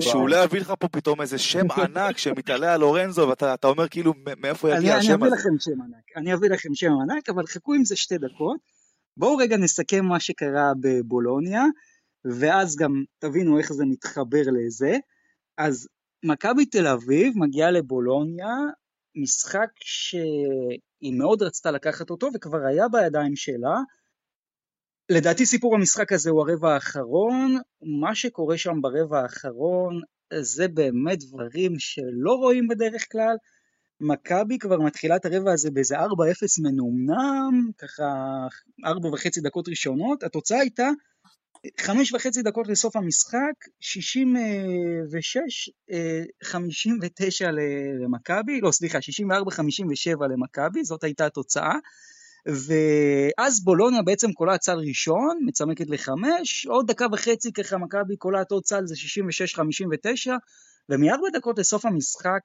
שהוא לא יביא לך פה פתאום איזה שם ענק שמתעלה על לורנזו, ואתה אומר כאילו, מאיפה יגיע השם הזה? אני אביא לכם שם ענק, אני אביא לכם שם ענק, אבל חכו עם זה שתי דקות. בואו רגע נסכם מה שקרה בבולוניה. ואז גם תבינו איך זה מתחבר לזה. אז מכבי תל אביב מגיעה לבולוניה, משחק שהיא מאוד רצתה לקחת אותו וכבר היה בידיים שלה. לדעתי סיפור המשחק הזה הוא הרבע האחרון, מה שקורה שם ברבע האחרון זה באמת דברים שלא רואים בדרך כלל. מכבי כבר מתחילה את הרבע הזה באיזה 4-0 מנומנם, ככה 4 וחצי דקות ראשונות, התוצאה הייתה חמש וחצי דקות לסוף המשחק, 66, 59 אה, למכבי, לא סליחה, 64-57 למכבי, זאת הייתה התוצאה. ואז בולוניה בעצם קולעת צל ראשון, מצמקת לחמש, עוד דקה וחצי ככה מכבי קולעת עוד צל זה 66-59, ומארבע דקות לסוף המשחק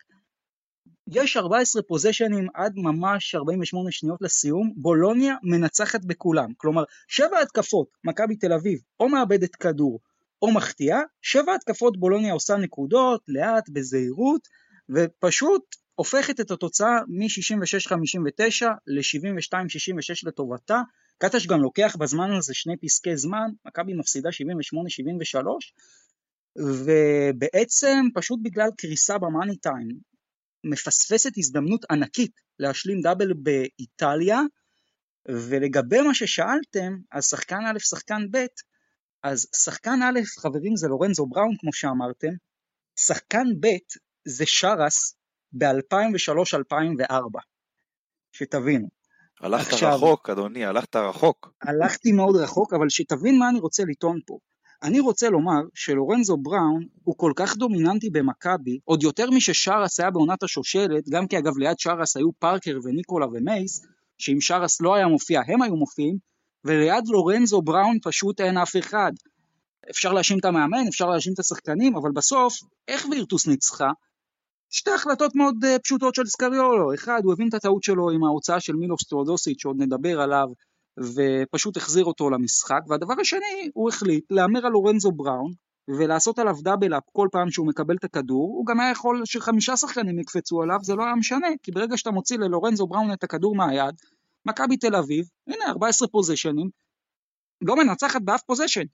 יש 14 פוזיישנים עד ממש 48 שניות לסיום, בולוניה מנצחת בכולם. כלומר, שבע התקפות, מכבי תל אביב או מאבדת כדור או מחטיאה, שבע התקפות בולוניה עושה נקודות, לאט, בזהירות, ופשוט הופכת את התוצאה מ-66-59 ל-72-66 לטובתה. קטש גם לוקח בזמן הזה שני פסקי זמן, מכבי מפסידה 78-73, ובעצם פשוט בגלל קריסה במאני טיים, מפספסת הזדמנות ענקית להשלים דאבל באיטליה, ולגבי מה ששאלתם, אז שחקן א', שחקן ב', אז שחקן א', חברים, זה לורנזו בראון, כמו שאמרתם, שחקן ב' זה שרס ב-2003-2004, שתבינו. הלכת עכשיו, רחוק, אדוני, הלכת רחוק. הלכתי מאוד רחוק, אבל שתבין מה אני רוצה לטעון פה. אני רוצה לומר שלורנזו בראון הוא כל כך דומיננטי במכבי, עוד יותר מששרס היה בעונת השושלת, גם כי אגב ליד שרס היו פארקר וניקולה ומייס, שאם שרס לא היה מופיע הם היו מופיעים, וליד לורנזו בראון פשוט אין אף אחד. אפשר להאשים את המאמן, אפשר להאשים את השחקנים, אבל בסוף, איך וירטוס ניצחה? שתי החלטות מאוד uh, פשוטות של סקריולו. אחד, הוא הבין את הטעות שלו עם ההוצאה של מילוש טרודוסיץ', שעוד נדבר עליו, ופשוט החזיר אותו למשחק. והדבר השני, הוא החליט להמר על לורנזו בראון, ולעשות עליו דאבל אפ כל פעם שהוא מקבל את הכדור, הוא גם היה יכול שחמישה שחקנים יקפצו עליו, זה לא היה משנה, כי ברגע שאתה מוציא ללורנזו בראון את הכדור מהיד, מכבי תל אביב, הנה 14 פוזיישנים, לא מנצחת באף position.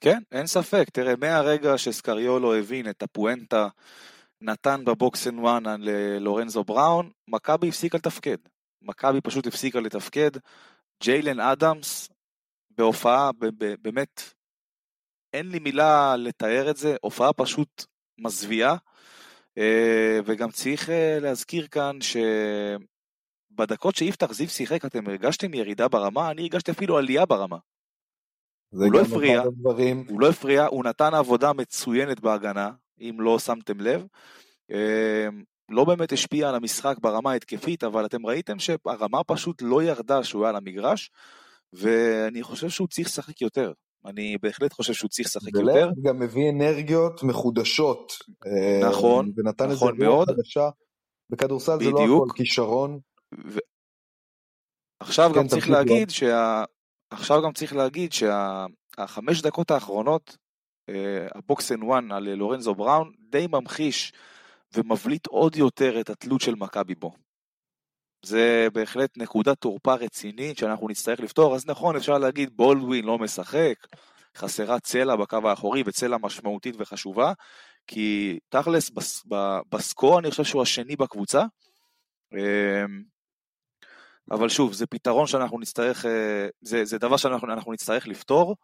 כן, אין ספק, תראה, מהרגע שסקריולו הבין את הפואנטה, נתן ב box and one ללורנזו בראון, מכבי הפסיקה לתפקד. מכבי פשוט הפסיקה לתפקד. ג'יילן אדמס, בהופעה, באמת, אין לי מילה לתאר את זה, הופעה פשוט מזוויעה. אה, וגם צריך אה, להזכיר כאן שבדקות שיפתח זיו שיחק אתם הרגשתם ירידה ברמה? אני הרגשתי אפילו עלייה ברמה. הוא לא הפריע, הוא לא הפריע, הוא נתן עבודה מצוינת בהגנה, אם לא שמתם לב. אה, לא באמת השפיע על המשחק ברמה ההתקפית, אבל אתם ראיתם שהרמה פשוט לא ירדה שהוא היה על המגרש, ואני חושב שהוא צריך לשחק יותר. אני בהחלט חושב שהוא צריך לשחק יותר. גם מביא אנרגיות מחודשות. אה, נכון, ונתן נכון מאוד. חדשה. בכדורסל בדיוק. זה לא הכל כישרון. ו... עכשיו כן, גם צריך להגיד שה... עכשיו גם צריך להגיד שהחמש שה... דקות האחרונות, ה box and one על לורנזו בראון, די ממחיש ומבליט עוד יותר את התלות של מכבי בו. זה בהחלט נקודת תורפה רצינית שאנחנו נצטרך לפתור, אז נכון, אפשר להגיד בולדווין לא משחק, חסרה צלע בקו האחורי וצלע משמעותית וחשובה, כי תכלס בס, בסקור אני חושב שהוא השני בקבוצה, אמ, אבל שוב, זה פתרון שאנחנו נצטרך, אה, זה, זה דבר שאנחנו נצטרך לפתור,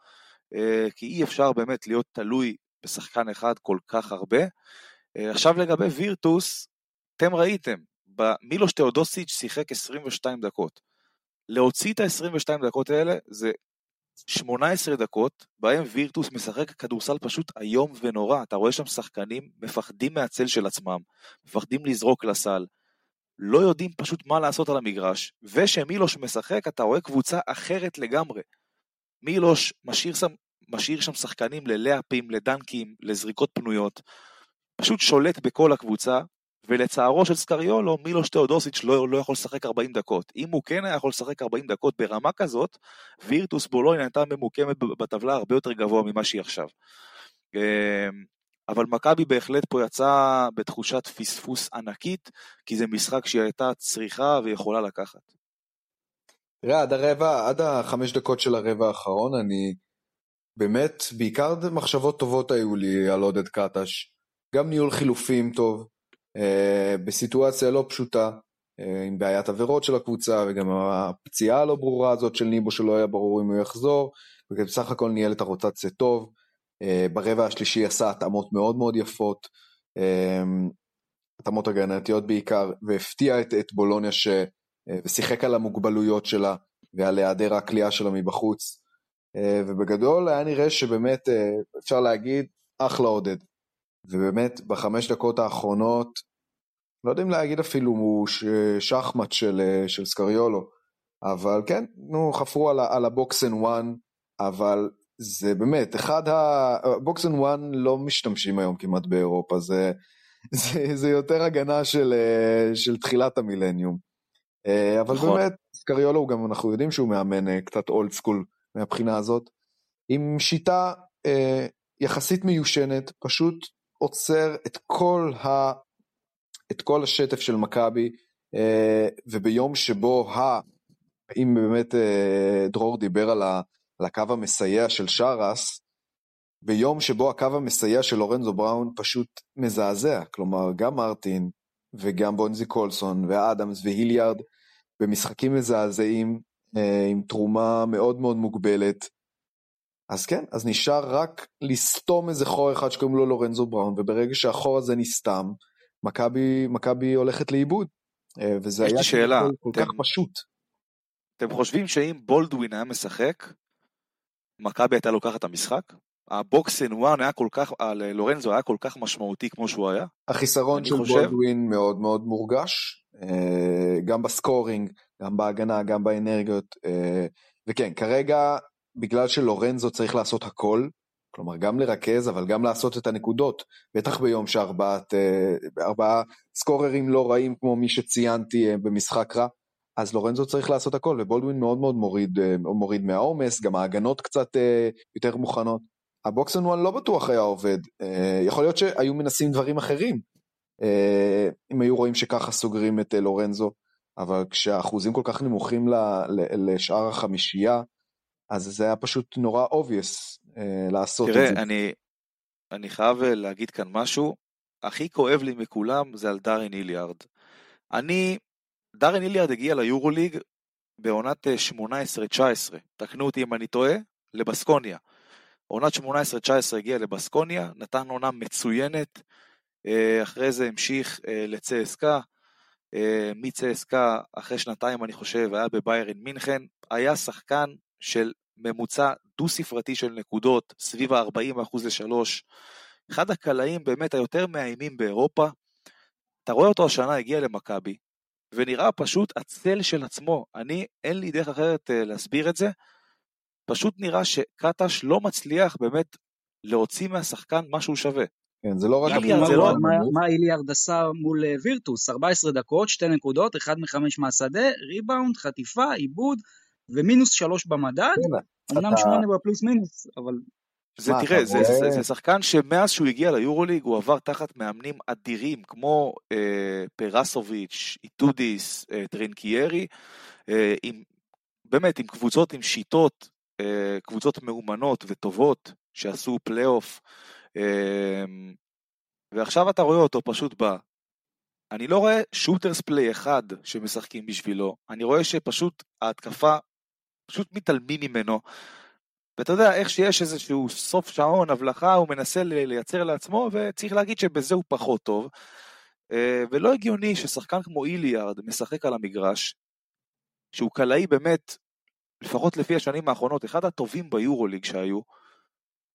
כי אי אפשר באמת להיות תלוי בשחקן אחד כל כך הרבה. אה, עכשיו לגבי וירטוס, אתם ראיתם, מילוש תאודוסיץ' שיחק 22 דקות. להוציא את ה-22 דקות האלה זה 18 דקות בהם וירטוס משחק כדורסל פשוט איום ונורא. אתה רואה שם שחקנים מפחדים מהצל של עצמם, מפחדים לזרוק לסל, לא יודעים פשוט מה לעשות על המגרש, ושמילוש משחק אתה רואה קבוצה אחרת לגמרי. מילוש משאיר שם, משאיר שם שחקנים ללאפים, לדנקים, לזריקות פנויות, פשוט שולט בכל הקבוצה, ולצערו של סקריולו, מילוש תאודוסיץ' לא, לא יכול לשחק 40 דקות. אם הוא כן היה יכול לשחק 40 דקות ברמה כזאת, וירטוס בולוין הייתה ממוקמת בטבלה הרבה יותר גבוה ממה שהיא עכשיו. אמ, אבל מכבי בהחלט פה יצאה בתחושת פספוס ענקית, כי זה משחק שהיא הייתה צריכה ויכולה לקחת. תראה, עד הרבע, עד החמש דקות של הרבע האחרון, אני באמת, בעיקר מחשבות טובות היו לי על עודד קטש. גם ניהול חילופים טוב, אה, בסיטואציה לא פשוטה, אה, עם בעיית עבירות של הקבוצה וגם הפציעה הלא ברורה הזאת של ניבו שלא היה ברור אם הוא יחזור, ובסך הכל ניהל את הרוטציה טוב. אה, ברבע השלישי עשה התאמות מאוד מאוד יפות, התאמות הגנתיות בעיקר, והפתיע את, את בולוניה ש... ושיחק על המוגבלויות שלה ועל היעדר הכלייה שלה מבחוץ. ובגדול היה נראה שבאמת אפשר להגיד אחלה עודד. ובאמת בחמש דקות האחרונות, לא יודעים להגיד אפילו הוא שחמט של, אה, של סקריולו, אבל כן, נו, חפרו על, על ה box and one, אבל זה באמת, אחד ה... box and one לא משתמשים היום כמעט באירופה, זה, זה, זה יותר הגנה של, אה, של תחילת המילניום. אה, אבל נכון. באמת, סקריולו הוא גם, אנחנו יודעים שהוא מאמן קצת old school מהבחינה הזאת, עם שיטה יחסית מיושנת, פשוט עוצר את כל, ה, את כל השטף של מכבי, אה, וביום שבו אם באמת אה, דרור דיבר על, ה, על הקו המסייע של שרס, ביום שבו הקו המסייע של לורנזו בראון פשוט מזעזע, כלומר גם מרטין וגם בונזי קולסון ואדמס והיליארד במשחקים מזעזעים אה, עם תרומה מאוד מאוד מוגבלת. אז כן, אז נשאר רק לסתום איזה חור אחד שקוראים לו לורנזו בראון, וברגע שהחור הזה נסתם, מכבי, הולכת לאיבוד. אה, וזה היה שאלה, כל, כל אתם, כך פשוט. אתם חושבים שאם בולדווין היה משחק, מכבי הייתה לוקחת את המשחק? הבוקס אין וואן היה כל כך, לורנזו היה כל כך משמעותי כמו שהוא היה? החיסרון של חושב... בולדווין מאוד מאוד מורגש, אה, גם ב scoring, גם בהגנה, גם באנרגיות, אה, וכן, כרגע, בגלל שלורנזו צריך לעשות הכל, כלומר גם לרכז אבל גם לעשות את הנקודות, בטח ביום שארבעת אה, סקוררים לא רעים כמו מי שציינתי במשחק רע, אז לורנזו צריך לעשות הכל ובולדווין מאוד מאוד מוריד, מוריד מהעומס, גם ההגנות קצת יותר מוכנות. ה box and one לא בטוח היה עובד, יכול להיות שהיו מנסים דברים אחרים, אם היו רואים שככה סוגרים את לורנזו, אבל כשהאחוזים כל כך נמוכים לשאר החמישייה, אז זה היה פשוט נורא obvious uh, לעשות תראה, את זה. תראה, אני, אני חייב אה, להגיד כאן משהו, הכי כואב לי מכולם זה על דארין איליארד. אני, דארין איליארד הגיע ליורוליג בעונת 18-19, אה, תקנו אותי אם אני טועה, לבסקוניה. עונת 18-19 הגיע לבסקוניה, נתן עונה מצוינת, אחרי זה המשיך לצסקה, מצסקה אחרי שנתיים אני חושב היה בביירן מינכן, היה שחקן של ממוצע דו-ספרתי של נקודות, סביב ה-40% ל-3. אחד הקלעים באמת היותר מאיימים באירופה. אתה רואה אותו השנה הגיע למכבי, ונראה פשוט הצל של עצמו. אני, אין לי דרך אחרת להסביר את זה. פשוט נראה שקטש לא מצליח באמת להוציא מהשחקן מה שהוא שווה. כן, זה לא רק... איליארד, זה לא... מה, מה איליארד עשה מול אה, וירטוס? 14 דקות, 2 נקודות, 1 מ-5 מהשדה, ריבאונד, חטיפה, איבוד, ומינוס שלוש במדד, אמנם שמונה בפלוס מינוס, אבל... זה תראה, זה, זה, זה שחקן שמאז שהוא הגיע ליורוליג הוא עבר תחת מאמנים אדירים כמו אה, פרסוביץ', איטודיס, אה, טרנקיירי, אה, עם, באמת עם קבוצות עם שיטות, אה, קבוצות מאומנות וטובות שעשו פלייאוף, אה, ועכשיו אתה רואה אותו פשוט בא. אני לא רואה shooters play אחד שמשחקים בשבילו, אני רואה שפשוט ההתקפה פשוט מתעלמים ממנו. ואתה יודע, איך שיש איזשהו סוף שעון, הבלחה, הוא מנסה לייצר לעצמו, וצריך להגיד שבזה הוא פחות טוב. אה, ולא הגיוני ששחקן כמו איליארד משחק על המגרש, שהוא קלעי באמת, לפחות לפי השנים האחרונות, אחד הטובים ביורוליג שהיו,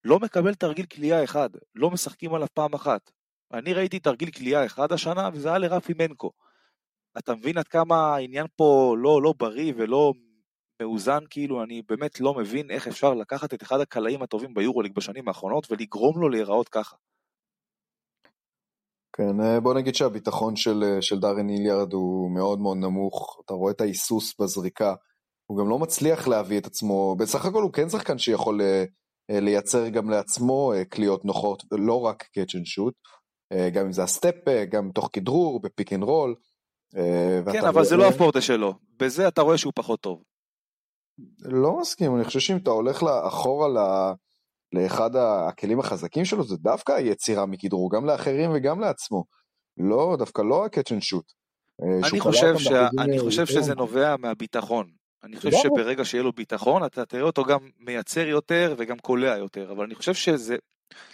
לא מקבל תרגיל כליאה אחד, לא משחקים עליו פעם אחת. אני ראיתי תרגיל כליאה אחד השנה, וזה היה לרפי מנקו. אתה מבין עד כמה העניין פה לא, לא בריא ולא מאוזן, כאילו, אני באמת לא מבין איך אפשר לקחת את אחד הקלעים הטובים ביורוליג בשנים האחרונות ולגרום לו להיראות ככה. כן, אה, בוא נגיד שהביטחון של, אה, של דארן הילארד הוא מאוד מאוד נמוך, אתה רואה את ההיסוס בזריקה, הוא גם לא מצליח להביא את עצמו, בסך הכל הוא כן שחקן שיכול אה, לייצר גם לעצמו קליעות נוחות, לא רק catch and shoot, גם אם זה ה step, גם תוך כדרור, ב pick and roll. כן, אבל זה לא הפורטה שלו, בזה אתה רואה שהוא פחות טוב. לא מסכים, אני חושב שאם אתה הולך אחורה ל... לאחד הכלים החזקים שלו, זה דווקא היצירה מכדרור, גם לאחרים וגם לעצמו. לא, דווקא לא ה-catch and shoot. אה, אני חושב, שה... אני חושב שזה נובע מהביטחון. אני חושב שברגע שיהיה לו ביטחון, אתה תראה אותו גם מייצר יותר וגם קולע יותר, אבל אני חושב שזה,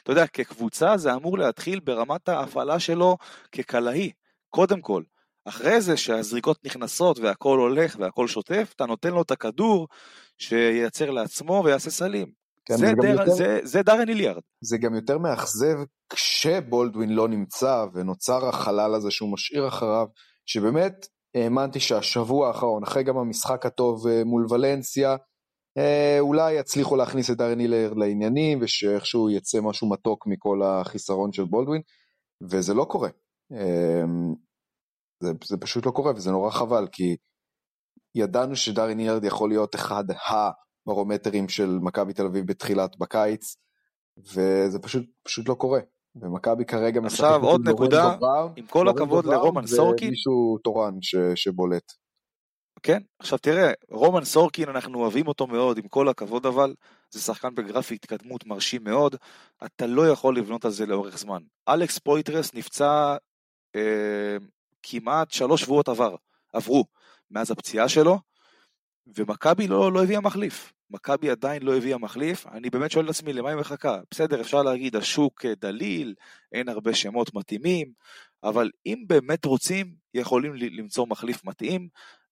אתה יודע, כקבוצה זה אמור להתחיל ברמת ההפעלה שלו כקלעי, קודם כל. אחרי זה שהזריקות נכנסות והכל הולך והכל שוטף, אתה נותן לו את הכדור שייצר לעצמו ויעשה סלים. כן, זה, דר, יותר, זה, זה דארן איליארד. זה גם יותר מאכזב כשבולדווין לא נמצא ונוצר החלל הזה שהוא משאיר אחריו, שבאמת האמנתי שהשבוע האחרון, אחרי גם המשחק הטוב אה, מול ולנסיה, אה, אולי יצליחו להכניס את דארן איליארד לעניינים ושאיכשהו יצא משהו מתוק מכל החיסרון של בולדווין, וזה לא קורה. אה, זה, זה פשוט לא קורה וזה נורא חבל כי ידענו שדארן הילארד יכול להיות אחד הברומטרים של מכבי תל אביב בתחילת בקיץ וזה פשוט פשוט לא קורה. ומכבי כרגע משחקת עכשיו עוד נקודה, עם כל הכבוד לרומן סורקין. מישהו תורן ש, שבולט. כן, עכשיו תראה, רומן סורקין, אנחנו אוהבים אותו מאוד, עם כל הכבוד אבל, זה שחקן בגרף התקדמות מרשים מאוד, אתה לא יכול לבנות על זה לאורך זמן. אלכס פויטרס נפצע אה, כמעט שלוש שבועות עבר, עברו, מאז הפציעה שלו, ומכבי לא, לא הביאה מחליף. מכבי עדיין לא הביאה מחליף, אני באמת שואל את עצמי למה היא מחכה. בסדר, אפשר להגיד השוק דליל, אין הרבה שמות מתאימים, אבל אם באמת רוצים, יכולים למצוא מחליף מתאים,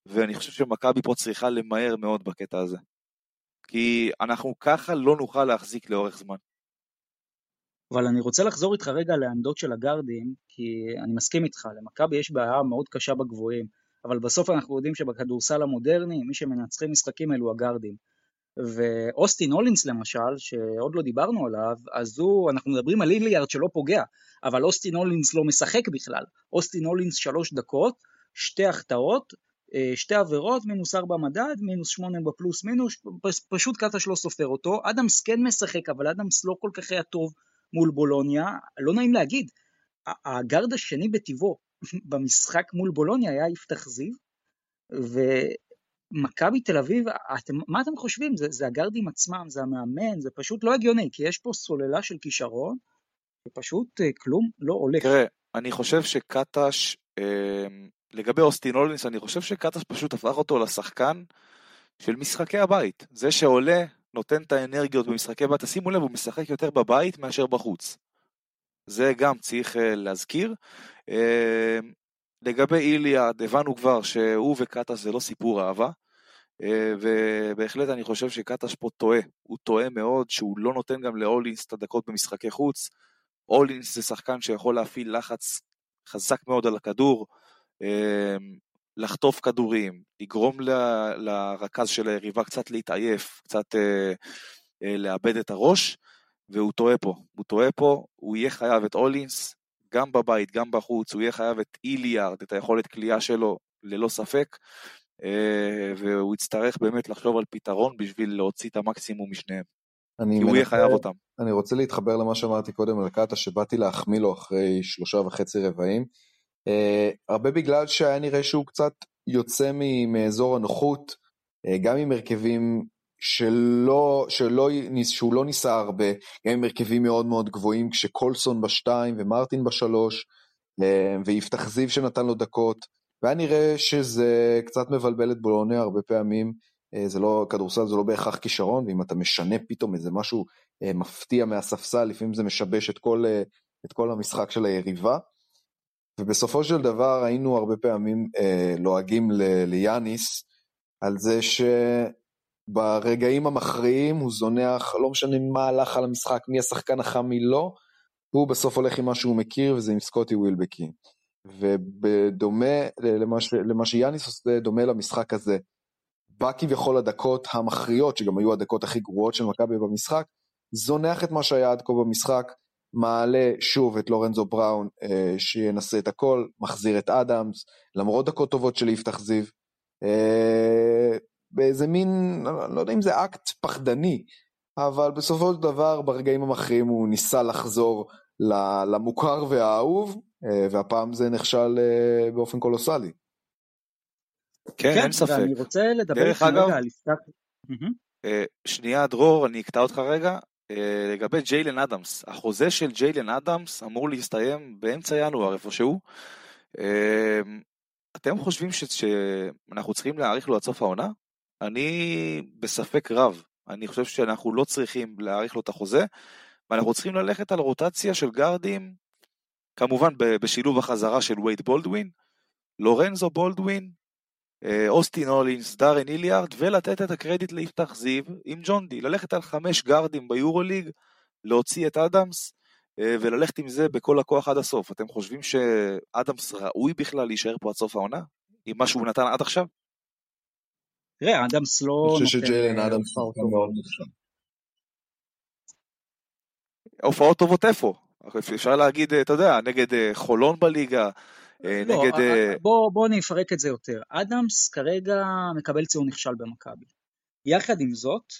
ואני חושב שמכבי פה צריכה למהר מאוד בקטע הזה. כי אנחנו ככה לא נוכל להחזיק לאורך זמן. אבל אני רוצה לחזור איתך רגע לעמדות של הגארדים, כי אני מסכים איתך, למכבי יש בעיה מאוד קשה בגבוהים, אבל בסוף אנחנו יודעים שבכדורסל המודרני, מי שמנצחים משחקים אלו הגארדים. ואוסטין הולינס למשל, שעוד לא דיברנו עליו, אז הוא, אנחנו מדברים על איליארד שלא פוגע, אבל אוסטין הולינס לא משחק בכלל. אוסטין הולינס שלוש דקות, שתי החטאות, אה, שתי עבירות, מינוס ארבע מדד, מינוס שמונה בפלוס מינוס, פשוט קטש לא סופר אותו. אדמס כן משחק, אבל אדמס לא כל כך היה טוב מול בולוניה, לא נעים להגיד, הגארד השני בטבעו במשחק מול בולוניה היה יפתח זיו, ומכבי תל אביב, אתם, מה אתם חושבים? זה, זה הגארדים עצמם, זה המאמן, זה פשוט לא הגיוני, כי יש פה סוללה של כישרון, ופשוט אה, כלום לא הולך. תראה, אני חושב שקטש, אה, לגבי אוסטין הולינס, אני חושב שקטש פשוט הפך אותו לשחקן של משחקי הבית. זה שעולה, נותן את האנרגיות במשחקי בית, תשימו לב, הוא משחק יותר בבית מאשר בחוץ. זה גם צריך אה, להזכיר. אה, לגבי איליארד, הבנו כבר שהוא וקטש זה לא סיפור אהבה, אה, ובהחלט אני חושב שקטש פה טועה. הוא טועה מאוד שהוא לא נותן גם לאולינס את הדקות במשחקי חוץ. אולינס זה שחקן שיכול להפעיל לחץ חזק מאוד על הכדור, לחטוף כדורים, לגרום ל, לרכז של היריבה קצת להתעייף, קצת אה, אה, לאבד את הראש, והוא טועה פה. הוא טועה פה, הוא יהיה חייב את אולינס, גם בבית, גם בחוץ, הוא יהיה חייב את איליארד, את היכולת כליאה שלו, ללא ספק, אה, והוא יצטרך באמת לחשוב על פתרון בשביל להוציא את המקסימום משניהם. כי הוא יהיה חייב אותם. אני רוצה להתחבר למה שאמרתי קודם על קאטה, שבאתי להחמיא לו אחרי שלושה וחצי רבעים. Uh, הרבה בגלל שהיה נראה שהוא קצת יוצא מאזור הנוחות, uh, גם עם הרכבים שלא, שלא, שהוא לא ניסה הרבה, גם עם הרכבים מאוד מאוד גבוהים, כשקולסון בשתיים ומרטין בשלוש, uh, ויפתח זיו שנתן לו דקות, והיה נראה שזה קצת מבלבל את בולוניה הרבה פעמים, uh, זה לא, כדורסל זה לא בהכרח כישרון, ואם אתה משנה פתאום איזה משהו uh, מפתיע מהספסל, לפעמים זה משבש את כל, את כל המשחק של היריבה. ובסופו של דבר היינו הרבה פעמים אה, לועגים ליאניס על זה שברגעים המכריעים הוא זונח, לא משנה מה הלך על המשחק, מי השחקן החם מי לא, הוא בסוף הולך עם מה שהוא מכיר וזה עם סקוטי ווילבקי. ובדומה למה, ש, למה שיאניס עושה, דומה למשחק הזה. בא כביכול הדקות המכריעות, שגם היו הדקות הכי גרועות של מכבי במשחק, זונח את מה שהיה עד כה במשחק, מעלה שוב את לורנזו בראון אה, שינסה את הכל, מחזיר את אדמס, למרות דקות טובות של יפתח זיו. אה, באיזה מין, לא יודע אם זה אקט פחדני, אבל בסופו של דבר ברגעים המכריעים הוא ניסה לחזור למוכר והאהוב, אה, והפעם זה נכשל אה, באופן קולוסלי. כן, כן אין ספק. ואני רוצה לדבר איתך רגע על. אה, שנייה, דרור, אני אקטע אותך רגע. אה, לגבי ג'יילן אדמס, החוזה של ג'יילן אדמס אמור להסתיים באמצע ינואר איפשהו. אתם חושבים. שאנחנו צריכים להאריך לו עד סוף העונה? אני בספק רב. אני חושב שאנחנו לא צריכים להאריך לו את החוזה, ואנחנו צריכים ללכת על רוטציה של גארדים, כמובן בשילוב החזרה של וייד בולדווין, לורנזו בולדווין, אה, אוסטין הולינס, דארן איליארד, ולתת את הקרדיט ליפתח זיו עם ג'ון די, ללכת על חמש גארדים ביורוליג, להוציא את אדמס, אה, וללכת עם זה בכל הכוח עד הסוף. אתם חושבים שאדמס ראוי בכלל להישאר פה עד סוף העונה? עם מה שהוא נתן עד עכשיו? תראה, אדמס לא. אני חושב שג'יילן אדמס הוא מאוד. הופעות טובות איפה? אפשר להגיד, אתה יודע, נגד חולון בליגה, אה, לא, נגד... אה, אה, בוא, בוא אני אפרק את זה יותר. אדמס כרגע מקבל ציון נכשל במכבי. יחד עם זאת,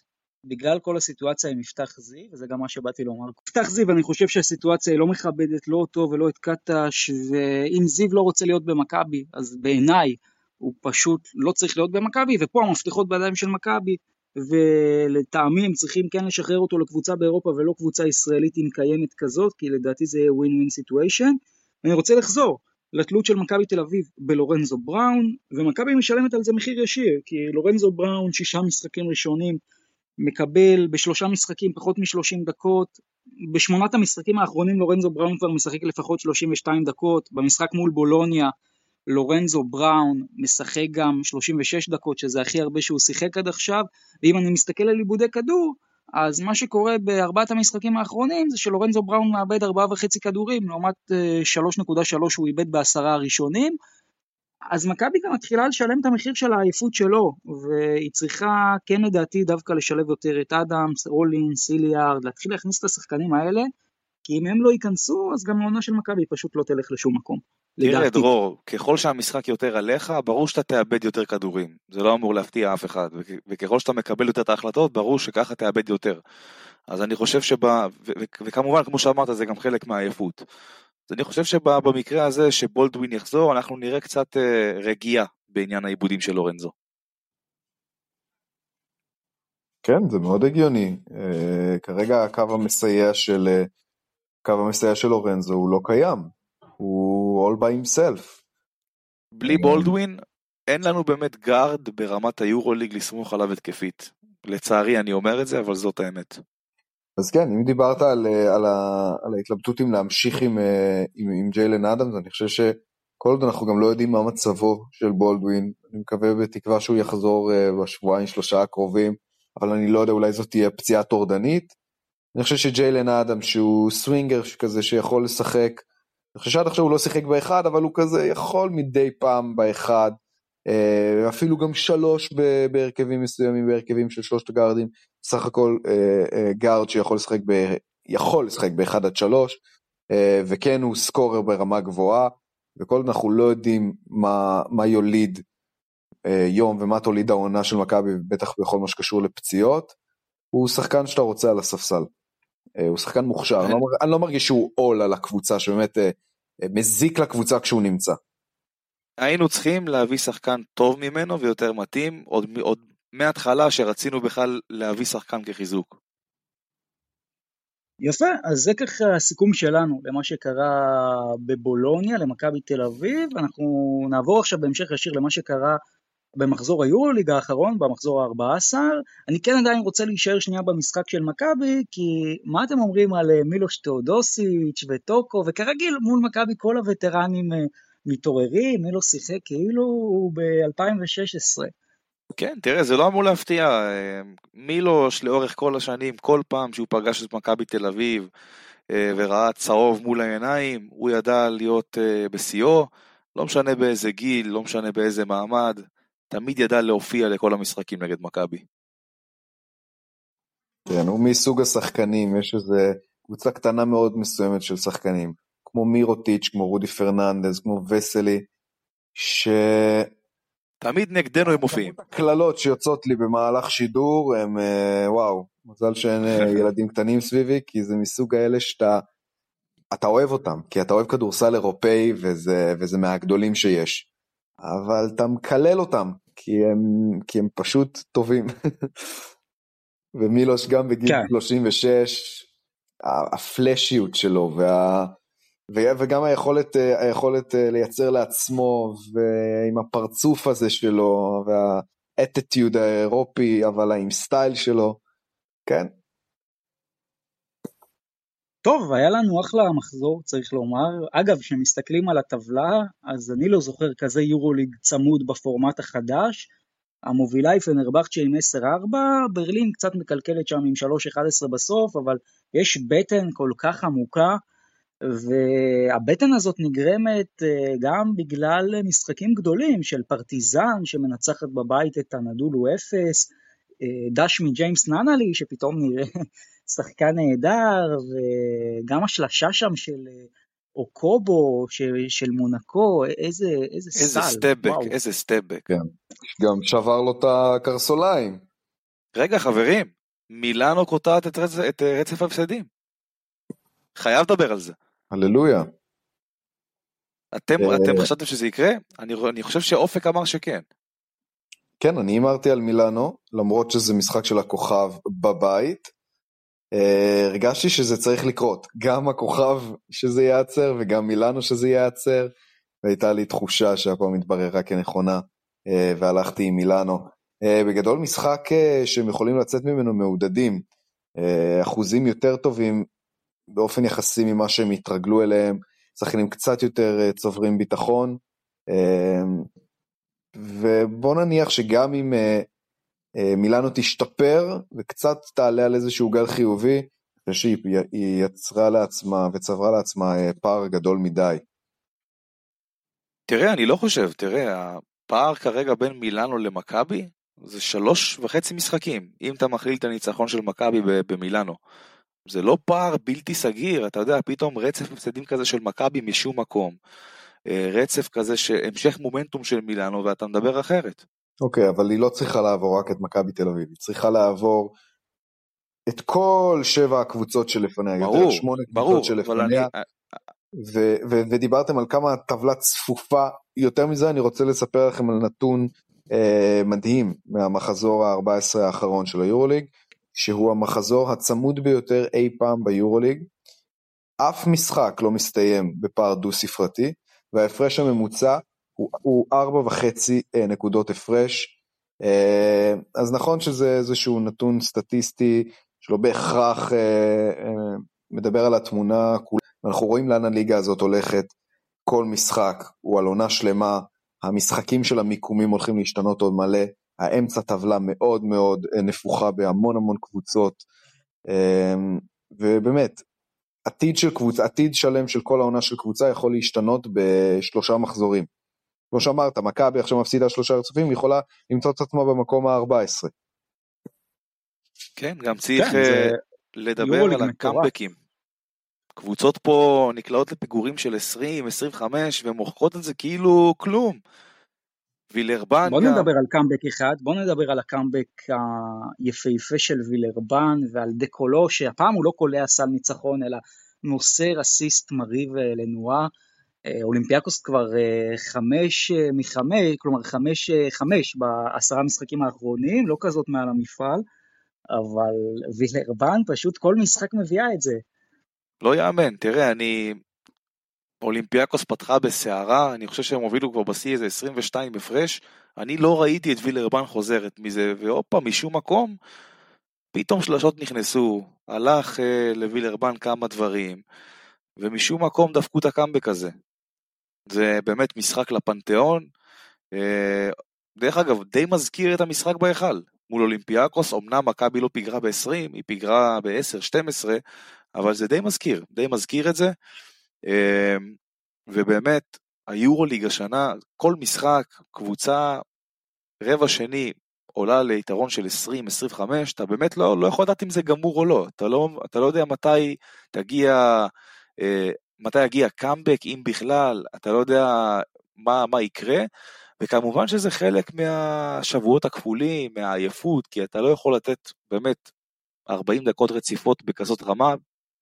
בגלל כל הסיטואציה עם יפתח זיו, וזה גם מה שבאתי לומר. יפתח זיו, אני חושב שהסיטואציה היא לא מכבדת לא אותו ולא את קטש, ואם זיו לא רוצה להיות במכבי, אז בעיניי הוא פשוט לא צריך להיות במכבי, ופה המפתחות בידיים של מכבי, ולטעמי הם צריכים כן לשחרר אותו לקבוצה באירופה ולא קבוצה ישראלית אם קיימת כזאת, כי לדעתי זה יהיה ווין ווין סיטואשן. אני רוצה לחזור לתלות של מכבי תל אביב בלורנזו בראון, ומכבי משלמת על זה מחיר ישיר, כי לורנזו בראון שישה משחקים ראשונים מקבל בשלושה משחקים פחות מ-30 דקות, בשמונת המשחקים האחרונים לורנזו בראון כבר משחק לפחות 32 דקות, במשחק מול בולוניה לורנזו בראון משחק גם 36 דקות, שזה הכי הרבה שהוא שיחק עד עכשיו, ואם אני מסתכל על עיבודי כדור, אז מה שקורה בארבעת המשחקים האחרונים זה שלורנזו בראון מאבד ארבעה וחצי כדורים, לעומת 3.3 אה, הוא איבד בעשרה הראשונים, אז מכבי גם מתחילה לשלם את המחיר של העייפות שלו, והיא צריכה, כן לדעתי, דווקא לשלב יותר את אדמס, רולין, סיליארד, להתחיל להכניס את השחקנים האלה, כי אם הם לא ייכנסו, אז גם העונה של מכבי פשוט לא תלך לשום מקום. תראה דרור, ככל שהמשחק יותר עליך, ברור שאתה תאבד יותר כדורים. זה לא אמור להפתיע אף אחד. וככל שאתה מקבל יותר את ההחלטות, ברור שככה תאבד יותר. אז אני חושב שב... וכמובן, כמו שאמרת, זה גם חלק מהעייפות. אז אני חושב שבמקרה הזה, שבולדווין יחזור, אנחנו נראה קצת אה, רגיעה בעניין העיבודים של לורנזו. כן, זה מאוד הגיוני. Uh, כרגע הקו המסייע של uh, הקו המסייע של לורנזו הוא לא קיים. הוא all by himself. בלי בולדווין, אין לנו באמת גארד ברמת היורוליג לסמוך עליו התקפית. לצערי אני אומר את זה, אבל זאת האמת. אז כן, אם דיברת על, על, ה, על ההתלבטות אם להמשיך עם, עם, עם ג'יילן אדמס, אני חושב שכל עוד אנחנו גם לא יודעים מה מצבו של בולדווין, אני מקווה בתקווה שהוא יחזור בשבועיים שלושה הקרובים, אבל אני לא יודע, אולי זאת תהיה פציעה טורדנית. אני חושב שג'יילן אדם שהוא סווינגר כזה שיכול לשחק, אני חושב שעד עכשיו הוא לא שיחק באחד, אבל הוא כזה יכול מדי פעם באחד, אה, אפילו גם שלוש בהרכבים מסוימים, בהרכבים של שלושת הגארדים, סך הכל אה, אה, גארד שיכול לשחק, ב, יכול לשחק באחד עד שלוש, וכן הוא סקורר ברמה גבוהה, וכל עוד אנחנו לא יודעים מה, מה יוליד יום ומה תוליד העונה של מכבי, בטח בכל מה שקשור לפציעות, הוא שחקן שאתה רוצה על הספסל. אה, הוא שחקן מוכשר, אני לא, אני לא מרגיש שהוא עול על הקבוצה, שבאמת אה, אה, מזיק לקבוצה כשהוא נמצא. היינו צריכים להביא שחקן טוב ממנו ויותר מתאים, עוד, עוד מההתחלה שרצינו בכלל להביא שחקן כחיזוק. יפה, אז זה ככה הסיכום שלנו למה שקרה בבולוניה, למכבי תל אביב. אנחנו נעבור עכשיו בהמשך ישיר למה שקרה במחזור היורוליג האחרון, במחזור ה-14. אני כן עדיין רוצה להישאר שנייה במשחק של מכבי, כי מה אתם אומרים על אה, מילוש תאודוסיץ' וטוקו, וכרגיל מול מכבי כל הווטרנים אה, מתעוררים, מילוש שיחק כאילו הוא ב-2016. כן, תראה, זה לא אמור להפתיע. אה, מילוש לאורך כל השנים, כל פעם שהוא פגש את מכבי תל אביב וראה צהוב מול העיניים, הוא ידע להיות בשיאו. לא משנה באיזה גיל, לא משנה באיזה מעמד, תמיד ידע להופיע לכל המשחקים נגד מכבי. כן, הוא מסוג השחקנים, יש איזה קבוצה קטנה מאוד מסוימת של שחקנים, כמו מירוטיץ', כמו רודי פרננדז, כמו וסלי, ש... תמיד נגדנו הם מופיעים. הקללות שיוצאות לי במהלך שידור הם אה, וואו, מזל שאין אה, ילדים קטנים סביבי, כי זה מסוג האלה שאתה אתה אוהב אותם, כי אתה אוהב כדורסל אירופאי וזה, וזה מהגדולים שיש. אבל אתה מקלל אותם, כי הם, כי הם פשוט טובים. ומילוש גם בגיל כן. 36, הפלאשיות שלו וה, וגם היכולת, היכולת אה, לייצר לעצמו ועם הפרצוף הזה שלו והאטיטיוד האירופי אבל עם סטייל שלו, כן, טוב, היה לנו אחלה מחזור, צריך לומר. אגב, כשמסתכלים על הטבלה, אז אני לא זוכר כזה יורוליג צמוד בפורמט החדש. המובילה היא פנרבכצ'ה עם 10-4, ברלין קצת מקלקלת שם עם 3-11 בסוף, אבל יש בטן כל כך עמוקה, והבטן הזאת נגרמת אה, גם בגלל משחקים גדולים של פרטיזן שמנצחת בבית את הנדולו 0, אה, דש מג'יימס ננלי שפתאום נראה שחקן נהדר, וגם השלשה שם של אה, אוקובו, של, של מונקו, איזה, איזה, איזה סל. סטפבק, וואו. איזה סטפבק. כן. גם שבר לו את הקרסוליים. רגע חברים, מילאנו קוטעת את, רצ... את אה, רצף ההפסדים. חייב לדבר על זה. הללויה. אתם, אה, אתם חשבתם שזה יקרה? אני, אני חושב שאופק אמר שכן. כן, אני הימרתי על מילאנו, למרות שזה משחק של הכוכב בבית. אה, הרגשתי שזה צריך לקרות, גם הכוכב שזה ייעצר וגם מילאנו שזה ייעצר, והייתה לי תחושה שהפעם התבררה כנכונה, אה, והלכתי עם מילאנו. אה, בגדול משחק שהם יכולים לצאת ממנו מעודדים, אחוזים יותר טובים באופן יחסי ממה שהם התרגלו אליהם, שחקנים קצת יותר צוברים ביטחון, ובוא נניח שגם אם מילאנו תשתפר וקצת תעלה על איזשהו גל חיובי, אני חושב שהיא יצרה לעצמה וצברה לעצמה אה, פער גדול מדי. תראה, אני לא חושב, תראה, הפער כרגע בין מילאנו למכבי זה שלוש וחצי משחקים, אם אתה מכליל את הניצחון של מכבי במילאנו. זה לא פער בלתי סגיר, אתה יודע, פתאום רצף הפסדים כזה של מכבי משום מקום. אה, רצף כזה שהמשך מומנטום של מילאנו ואתה מדבר אחרת. אוקיי, אבל היא לא צריכה לעבור רק את מכבי תל אביב, היא צריכה לעבור את כל שבע הקבוצות שלפניה, ברור, יותר שמונה ברור, קבוצות שלפניה, אני... ו- ו- ודיברתם על כמה הטבלה צפופה, יותר מזה אני רוצה לספר לכם על נתון אה, מדהים מהמחזור ה-14 האחרון של היורוליג, שהוא המחזור הצמוד ביותר אי פעם ביורוליג. אף משחק לא מסתיים בפער דו ספרתי, וההפרש הממוצע הוא, ארבע וחצי אה, נקודות הפרש. אה, אז נכון שזה איזשהו נתון סטטיסטי שלא בהכרח אה, מדבר על התמונה, אנחנו רואים לאן הליגה הזאת הולכת, כל משחק הוא על עונה שלמה, המשחקים של המיקומים הולכים להשתנות עוד מלא, האמצע טבלה מאוד מאוד נפוחה בהמון המון קבוצות, ובאמת, עתיד של קבוצה, עתיד שלם של כל העונה של קבוצה יכול להשתנות בשלושה מחזורים. כמו שאמרת, מכבי עכשיו מפסידה שלושה רצופים, יכולה למצוא את עצמה במקום ה-14. כן, גם צריך כן, זה... אה, לדבר על הקאמבקים. קבוצות פה נקלעות לפיגורים של 20, 25, ומוכרות את זה כאילו כלום. וילרבן בוא גם... נדבר על קאמבק אחד, בוא נדבר על הקאמבק היפהפה של וילרבן ועל דקולו, שהפעם הוא לא קולע סל ניצחון, אלא מוסר אסיסט מרהיב אה, לנועה. אה, אולימפיאקוס כבר אה, חמש אה, מחמש, כלומר חמש חמש בעשרה משחקים האחרונים, לא כזאת מעל המפעל, אבל וילרבן פשוט כל משחק מביאה את זה. לא יאמן, תראה, אני... אולימפיאקוס פתחה בסערה, אני חושב שהם הובילו כבר בשיא איזה 22 הפרש, אני לא ראיתי את וילרבן חוזרת מזה, והופה, משום מקום, פתאום שלשות נכנסו, הלך אה, לווילרבן כמה דברים, ומשום מקום דפקו את הקאמבק הזה. זה באמת משחק לפנתיאון. אה, דרך אגב, די מזכיר את המשחק בהיכל מול אולימפיאקוס, אמנם מכבי לא פיגרה ב-20, היא פיגרה ב-10-12, אבל זה די מזכיר, די מזכיר את זה. אה, ובאמת, היורוליג השנה, כל משחק, קבוצה, רבע שני, עולה ליתרון של 20-25, אתה באמת לא, לא יכול לדעת אם זה גמור או לא. אתה לא, אתה לא יודע מתי תגיע אה, מתי יגיע קאמבק, אם בכלל, אתה לא יודע מה, מה יקרה, וכמובן שזה חלק מהשבועות הכפולים, מהעייפות, כי אתה לא יכול לתת באמת 40 דקות רציפות בכזאת רמה,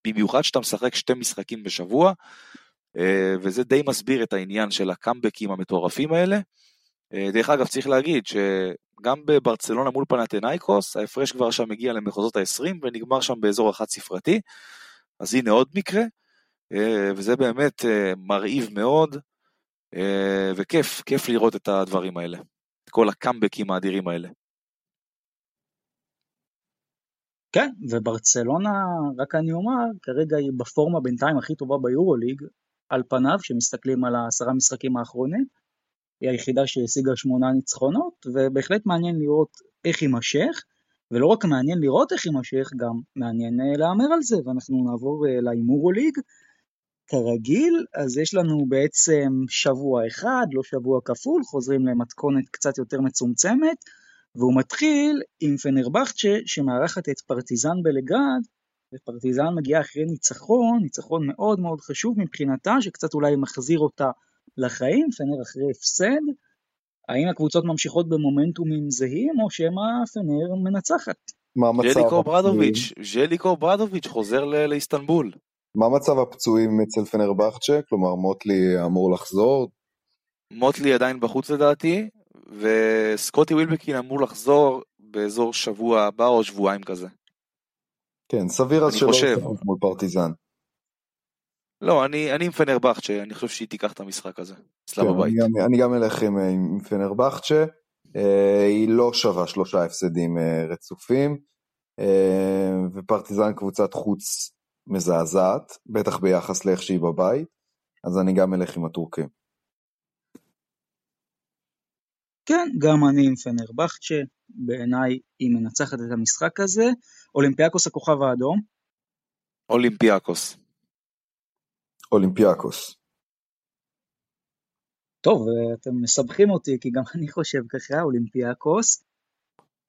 במיוחד שאתה משחק שתי משחקים בשבוע, אה, וזה די מסביר את העניין של הקאמבקים המטורפים האלה. אה, דרך אגב, צריך להגיד שגם בברצלונה מול פנתנאיקוס, ההפרש כבר שם מגיע למחוזות ה-20 ונגמר שם באזור החד ספרתי, אז הנה עוד מקרה. אה, וזה באמת אה, מרהיב מאוד, אה, וכיף, כיף לראות את הדברים האלה, את כל הקאמבקים האדירים האלה. כן, וברצלונה, רק אני אומר, כרגע היא בפורמה בינתיים הכי טובה ביורוליג, על פניו, כשמסתכלים על העשרה משחקים האחרונים, היא היחידה שהשיגה שמונה ניצחונות, ובהחלט מעניין לראות איך יימשך, ולא רק מעניין לראות איך יימשך, גם מעניין להמר על זה, ואנחנו נעבור להימורוליג. כרגיל, אז יש לנו בעצם שבוע אחד, לא שבוע כפול, חוזרים למתכונת קצת יותר מצומצמת, והוא מתחיל עם פנרבכצ'ה שמארחת את פרטיזן בלגרד, ופרטיזן מגיעה אחרי ניצחון, ניצחון מאוד מאוד חשוב מבחינתה, שקצת אולי מחזיר אותה לחיים, פנר אחרי הפסד. האם הקבוצות ממשיכות במומנטומים זהים, או שמא פנר מנצחת? מה המצב? ז'ליקו ברדוביץ', ז'ליקו ברדוביץ' חוזר לאיסטנבול. מה מצב הפצועים אצל פנרבכצ'ה? כלומר, מוטלי אמור לחזור? מוטלי עדיין בחוץ לדעתי, וסקוטי ווילבקין אמור לחזור באזור שבוע הבא או שבועיים כזה. כן, סביר אז שלא ישחק מול פרטיזן. לא, אני, אני עם פנרבכצ'ה, אני חושב שהיא תיקח את המשחק הזה, אצלה כן, בבית. אני גם, אני גם אלך עם, עם פנרבכצ'ה, אה, היא לא שווה שלושה הפסדים אה, רצופים, אה, ופרטיזן קבוצת חוץ מזעזעת, בטח ביחס לאיך שהיא בבית, אז אני גם אלך עם הטורקים. כן, גם אני עם פנרבכצ'ה, בעיניי היא מנצחת את המשחק הזה. אולימפיאקוס הכוכב האדום. אולימפיאקוס. אולימפיאקוס. טוב, אתם מסבכים אותי, כי גם אני חושב ככה, אולימפיאקוס.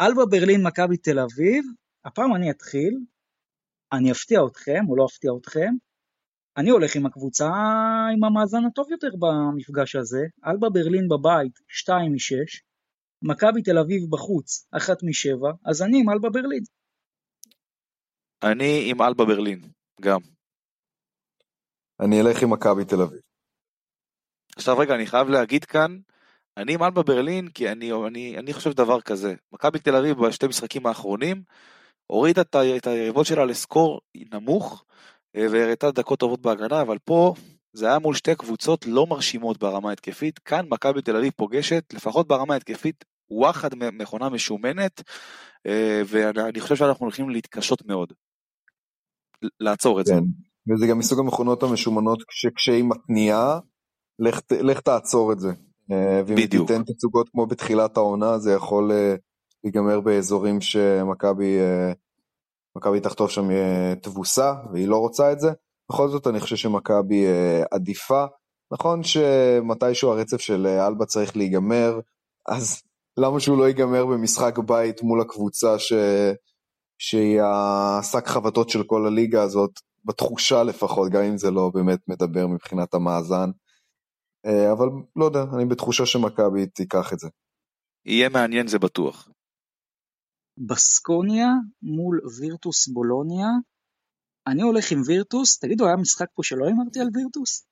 אלבה ברלין, מכבי תל אביב, הפעם אני אתחיל, אני אפתיע אתכם, או לא אפתיע אתכם. אני הולך עם הקבוצה עם המאזן הטוב יותר במפגש הזה, אלבה ברלין בבית, 2 מ-6, מכבי תל אביב בחוץ, 1 מ-7, אז אני עם אלבה ברלין. אני עם אלבה ברלין, גם. אני אלך עם מכבי תל אביב. עכשיו רגע, אני חייב להגיד כאן, אני עם אלבה ברלין, כי אני, אני, אני חושב דבר כזה. מכבי תל אביב בשתי משחקים האחרונים, הורידה את היריבות שלה לסקור נמוך, אה, והראתה דקות טובות בהגנה, אבל פה זה היה מול שתי קבוצות לא מרשימות ברמה התקפית. כאן מכבי תל אביב פוגשת, לפחות ברמה התקפית, וואחד מכונה משומנת, אה, ואני חושב שאנחנו הולכים להתקשות מאוד. לעצור את זה. כן, וזה גם מסוג המכונות המשומנות שכשהיא מתניעה, לך, לך תעצור את זה. אה, ואם בדיוק. תיתן תצוגות כמו בתחילת העונה, זה יכול להיגמר באזורים שמכבי מכבי תחטוף שם אה, תבוסה, והיא לא רוצה את זה. בכל זאת אני חושב שמכבי אה, עדיפה. נכון שמתישהו הרצף של אה, אלבה צריך להיגמר, אז למה שהוא לא ייגמר במשחק בית מול הקבוצה ש... שהיא השק חבטות של כל הליגה הזאת, בתחושה לפחות, גם אם זה לא באמת מדבר מבחינת המאזן. אבל לא יודע, אני בתחושה שמכבי תיקח את זה. יהיה מעניין זה בטוח. בסקוניה מול וירטוס בולוניה. אני הולך עם וירטוס, תגידו, היה משחק פה שלא הימרתי על וירטוס?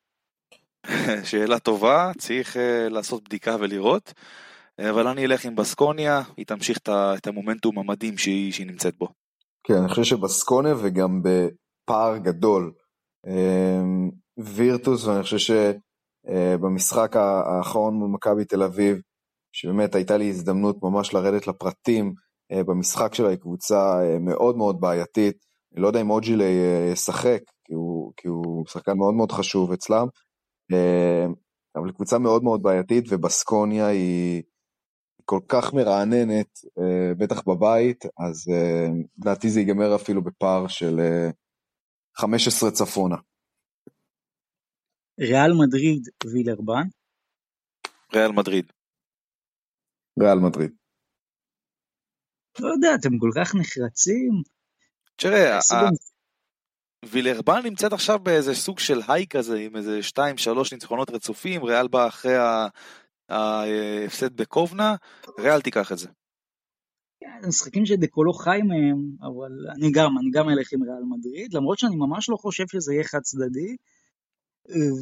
שאלה טובה, צריך uh, לעשות בדיקה ולראות, אבל אני אלך עם בסקוניה, היא תמשיך את המומנטום המדהים שהיא, שהיא נמצאת בו. כן, אני חושב שבסקוניה וגם בפער גדול. אמ, וירטוס, ואני חושב שבמשחק אה, האחרון מול מכבי תל אביב, שבאמת הייתה לי הזדמנות ממש לרדת לפרטים, במשחק שלה היא קבוצה אה, מאוד מאוד בעייתית. אני לא יודע אם אוג'ילי אה, ישחק, כי הוא, כי הוא שחקן מאוד מאוד חשוב אצלם, אבל היא קבוצה מאוד מאוד בעייתית, ובסקוניה היא כל כך מרעננת, בטח בבית, אז לדעתי זה ייגמר אפילו בפער של 15 צפונה. ריאל מדריד וילרבן? ריאל מדריד. ריאל מדריד. לא יודע, אתם כל כך נחרצים. תראה, וילרבן נמצאת עכשיו באיזה סוג של היי כזה, עם איזה 2-3 ניצחונות רצופים, ריאל בא אחרי ההפסד בקובנה, ריאל תיקח את זה. כן, משחקים שדקולו חי מהם, אבל אני גם, אני גם אלך עם ריאל מדריד, למרות שאני ממש לא חושב שזה יהיה חד צדדי.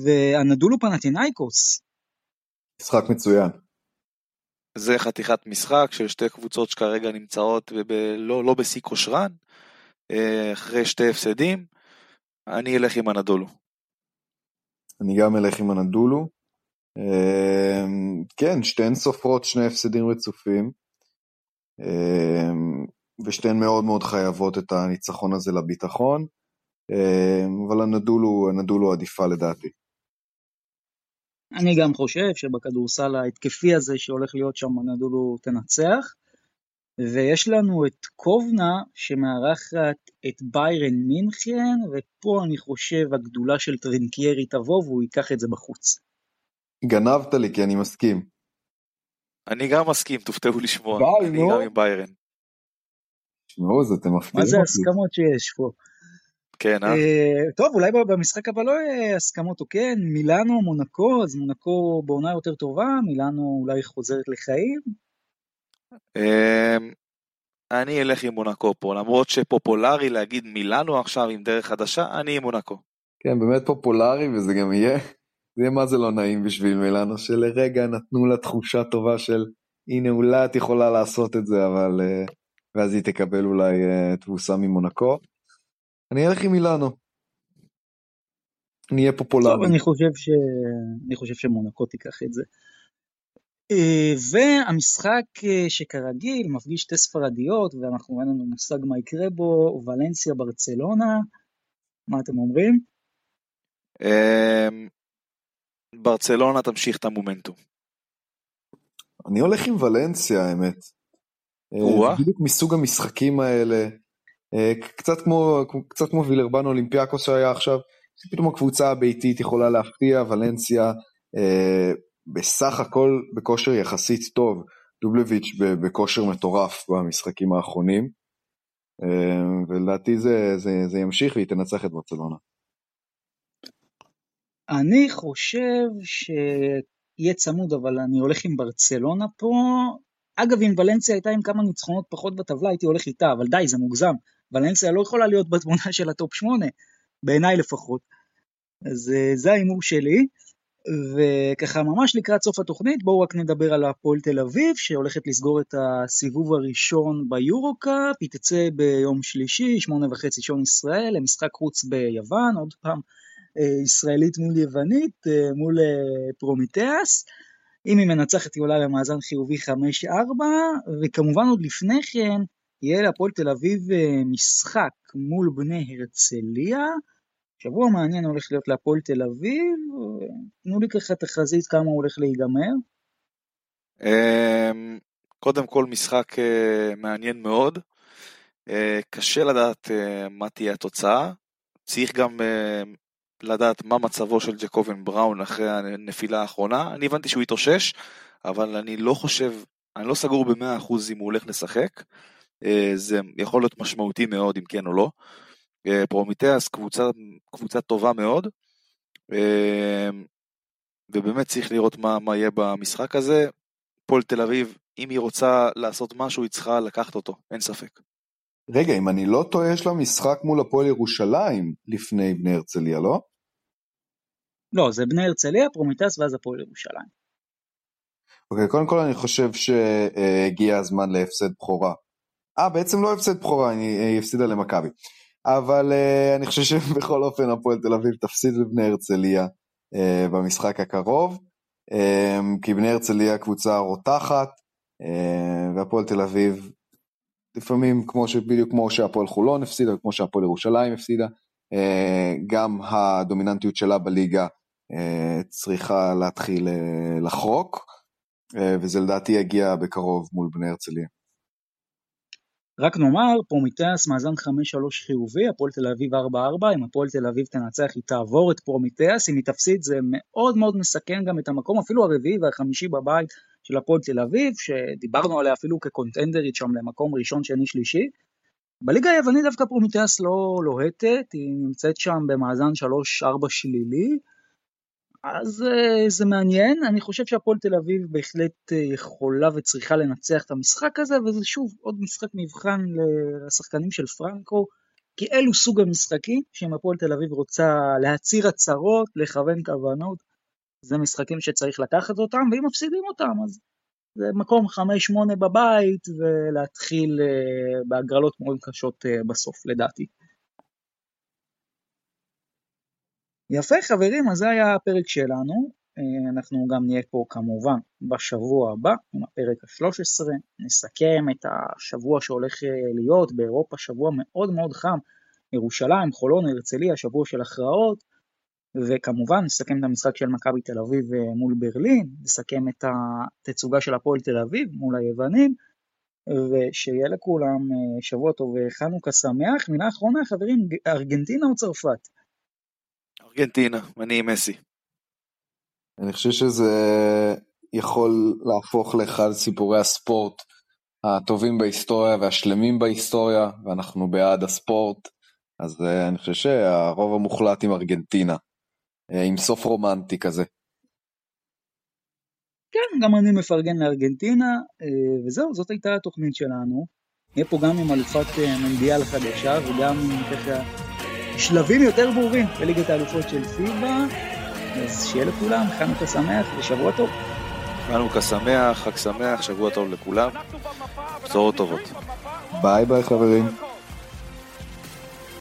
והנדולו פנטינאיקוס. משחק מצוין. זה חתיכת משחק של שתי קבוצות שכרגע נמצאות ב- לא, לא בשיא כושרן, אה, אחרי שתי הפסדים, אני אלך עם הנדולו. אני גם אלך עם הנדולו. אה, כן, שתיהן סופרות שני הפסדים רצופים, אה, ושתיהן מאוד מאוד חייבות את הניצחון הזה לביטחון, אבל הנדולו, הנדולו עדיפה לדעתי. אני גם חושב שבכדורסל ההתקפי הזה שהולך להיות שם נדולו תנצח. ויש לנו את קובנה שמארחת את ביירן מינכן, ופה אני חושב הגדולה של טרינקיירי תבוא והוא ייקח את זה בחוץ. גנבת לי כי אני מסכים. אני גם מסכים, תופתעו לשמוע. ביי, אני גם עם ביירן. תשמעו, זה אתם מפתיעים אותי. מה זה הסכמות שיש פה? כן, אה? אה? טוב, אולי במשחק הבא לא יהיה הסכמות או כן, מילאנו, מונקו, אז מונקו בעונה יותר טובה, מילאנו אולי חוזרת לחיים. אמ, אני אלך עם מונקו פה, למרות שפופולרי להגיד מילאנו עכשיו עם דרך חדשה, אני עם מונקו. כן, באמת פופולרי, וזה גם יהיה, זה יהיה מה זה לא נעים בשביל מילאנו, שלרגע נתנו לה תחושה טובה של, הנה אולי את יכולה לעשות את זה, אבל... Uh, ואז היא תקבל אולי uh, תבוסה ממונקו. אני אלך עם מילאנו. נהיה פופולרי. טוב, אני חושב, ש... אני חושב שמונקו תיקח את זה. אה, והמשחק אה, שכרגיל מפגיש שתי ספרדיות ואנחנו אין לנו מושג מה יקרה בו, ולנסיה ברצלונה, מה אתם אומרים? אמ, ברצלונה תמשיך את המומנטום. אני הולך עם ולנסיה האמת. אה, בדיוק מסוג המשחקים האלה, קצת כמו, קצת כמו וילרבן אולימפיאקוס שהיה עכשיו, פתאום הקבוצה הביתית יכולה להפתיע, ולנסיה בסך הכל בכושר יחסית טוב, דובלייביץ' בכושר מטורף במשחקים האחרונים, אה, ולדעתי זה, זה, זה ימשיך והיא תנצח את ברצלונה. אני חושב שיהיה צמוד, אבל אני הולך עם ברצלונה פה. אגב, אם ולנסיה הייתה עם כמה ניצחונות פחות בטבלה, הייתי הולך איתה, אבל די, זה מוגזם. ולנסיה לא יכולה להיות בתמונה של ה top 8, בעיניי לפחות. אז אה, זה ההימור שלי. וככה ממש לקראת סוף התוכנית בואו רק נדבר על הפועל תל אביב שהולכת לסגור את הסיבוב הראשון ביורו-קאפ, היא תצא ביום שלישי, שמונה וחצי שעון ישראל, למשחק חוץ ביוון, עוד פעם אה, ישראלית מול יוונית, אה, מול פרומיטאס. אם היא מנצחת היא עולה למאזן חיובי 5-4, וכמובן עוד לפני כן יהיה להפועל תל אביב משחק מול בני הרצליה, שבוע מעניין הולך להיות להפועל תל אביב, תנו לי ככה תחזית כמה הוא הולך להיגמר. אמ, קודם כל משחק אה, מעניין מאוד, אה, קשה לדעת אה, מה תהיה התוצאה, צריך גם לדעת מה מצבו של ג'קובן בראון אחרי הנפילה האחרונה, אני הבנתי שהוא התאושש, אבל אני לא חושב, אני לא סגור במאה אחוז אם הוא הולך לשחק, זה יכול להיות משמעותי מאוד אם כן או לא. אה, פרומיטאס קבוצה, קבוצה טובה מאוד, אה, ובאמת צריך לראות מה, מה יהיה במשחק הזה. פועל תל אביב, אם היא רוצה לעשות משהו, היא צריכה לקחת אותו, אין ספק. רגע, אם אני לא טועה, יש לה משחק מול הפועל ירושלים לפני בני הרצליה, לא? לא, זה בני הרצליה, פרומיטאס ואז הפועל ירושלים. אוקיי, קודם כל אני חושב שהגיע הזמן להפסד בכורה. אה, בעצם לא הפסד בכורה, היא הפסידה למכבי. אבל uh, אני חושב שבכל אופן הפועל תל אביב תפסיד לבני הרצליה uh, במשחק הקרוב, um, כי בני הרצליה קבוצה רותחת, uh, והפועל תל אביב לפעמים כמו שבדיוק כמו שהפועל חולון הפסידה וכמו שהפועל ירושלים הפסידה, uh, גם הדומיננטיות שלה בליגה אה, צריכה להתחיל אה, לחרוק, אה, וזה לדעתי יגיע בקרוב מול בני הרצליה. רק נאמר, פרומיטאס מאזן 5-3 חיובי, הפועל תל אביב 4-4, אם הפועל תל אביב תנצח היא תעבור את פרומיטאס, אם היא תפסיד זה מאוד מאוד מסכן גם את המקום, אפילו הרביעי והחמישי בבית של הפועל תל אביב, שדיברנו עליה אפילו כקונטנדרית שם למקום ראשון, שני, שלישי. בליגה היוונית דווקא פרומיטאס לא לוהטת, היא נמצאת שם במאזן 3-4 שלילי, אז uh, זה מעניין, אני חושב שהפועל תל אביב בהחלט uh, יכולה וצריכה לנצח את המשחק הזה, וזה שוב עוד משחק מבחן לשחקנים של פרנקו, כי אלו סוג המשחקים שאם הפועל תל אביב רוצה להצהיר הצהרות, לכוון כוונות, זה משחקים שצריך לקחת אותם, ואם מפסידים אותם אז זה מקום 5-8 בבית, ולהתחיל uh, בהגרלות מאוד קשות בסוף לדעתי. יפה חברים, אז זה היה הפרק שלנו. אה, אנחנו גם נהיה פה כמובן בשבוע הבא עם הפרק ה-13, נסכם את השבוע שהולך אה, להיות באירופה, שבוע מאוד מאוד חם, ירושלים, חולון, הרצליה, שבוע של הכרעות, וכמובן נסכם את המשחק של מכבי תל אביב אה, מול ברלין, נסכם את התצוגה של הפועל תל אביב מול היוונים, ושיהיה לכולם שבוע טוב וחנוכה שמח. מילה אחרונה חברים, ארגנטינה או צרפת? ארגנטינה, אני עם מסי. אני חושב שזה יכול להפוך לאחד סיפורי הספורט הטובים בהיסטוריה והשלמים בהיסטוריה, ואנחנו בעד הספורט, אז אה, אני חושב שהרוב המוחלט עם ארגנטינה, אה, עם סוף רומנטי כזה. כן, גם אני מפרגן לארגנטינה, אה, וזהו, זאת הייתה התוכנית שלנו. נהיה פה גם עם אלופת מונדיאל חדשה וגם עם ככה שלבים יותר ברורים בליגת האלופות של פיבה. אז שיהיה לכולם חנוכה שמח ושבוע טוב. חנוכה שמח, חג שמח, שבוע טוב לכולם. בשורות טובות. ביי ביי חברים.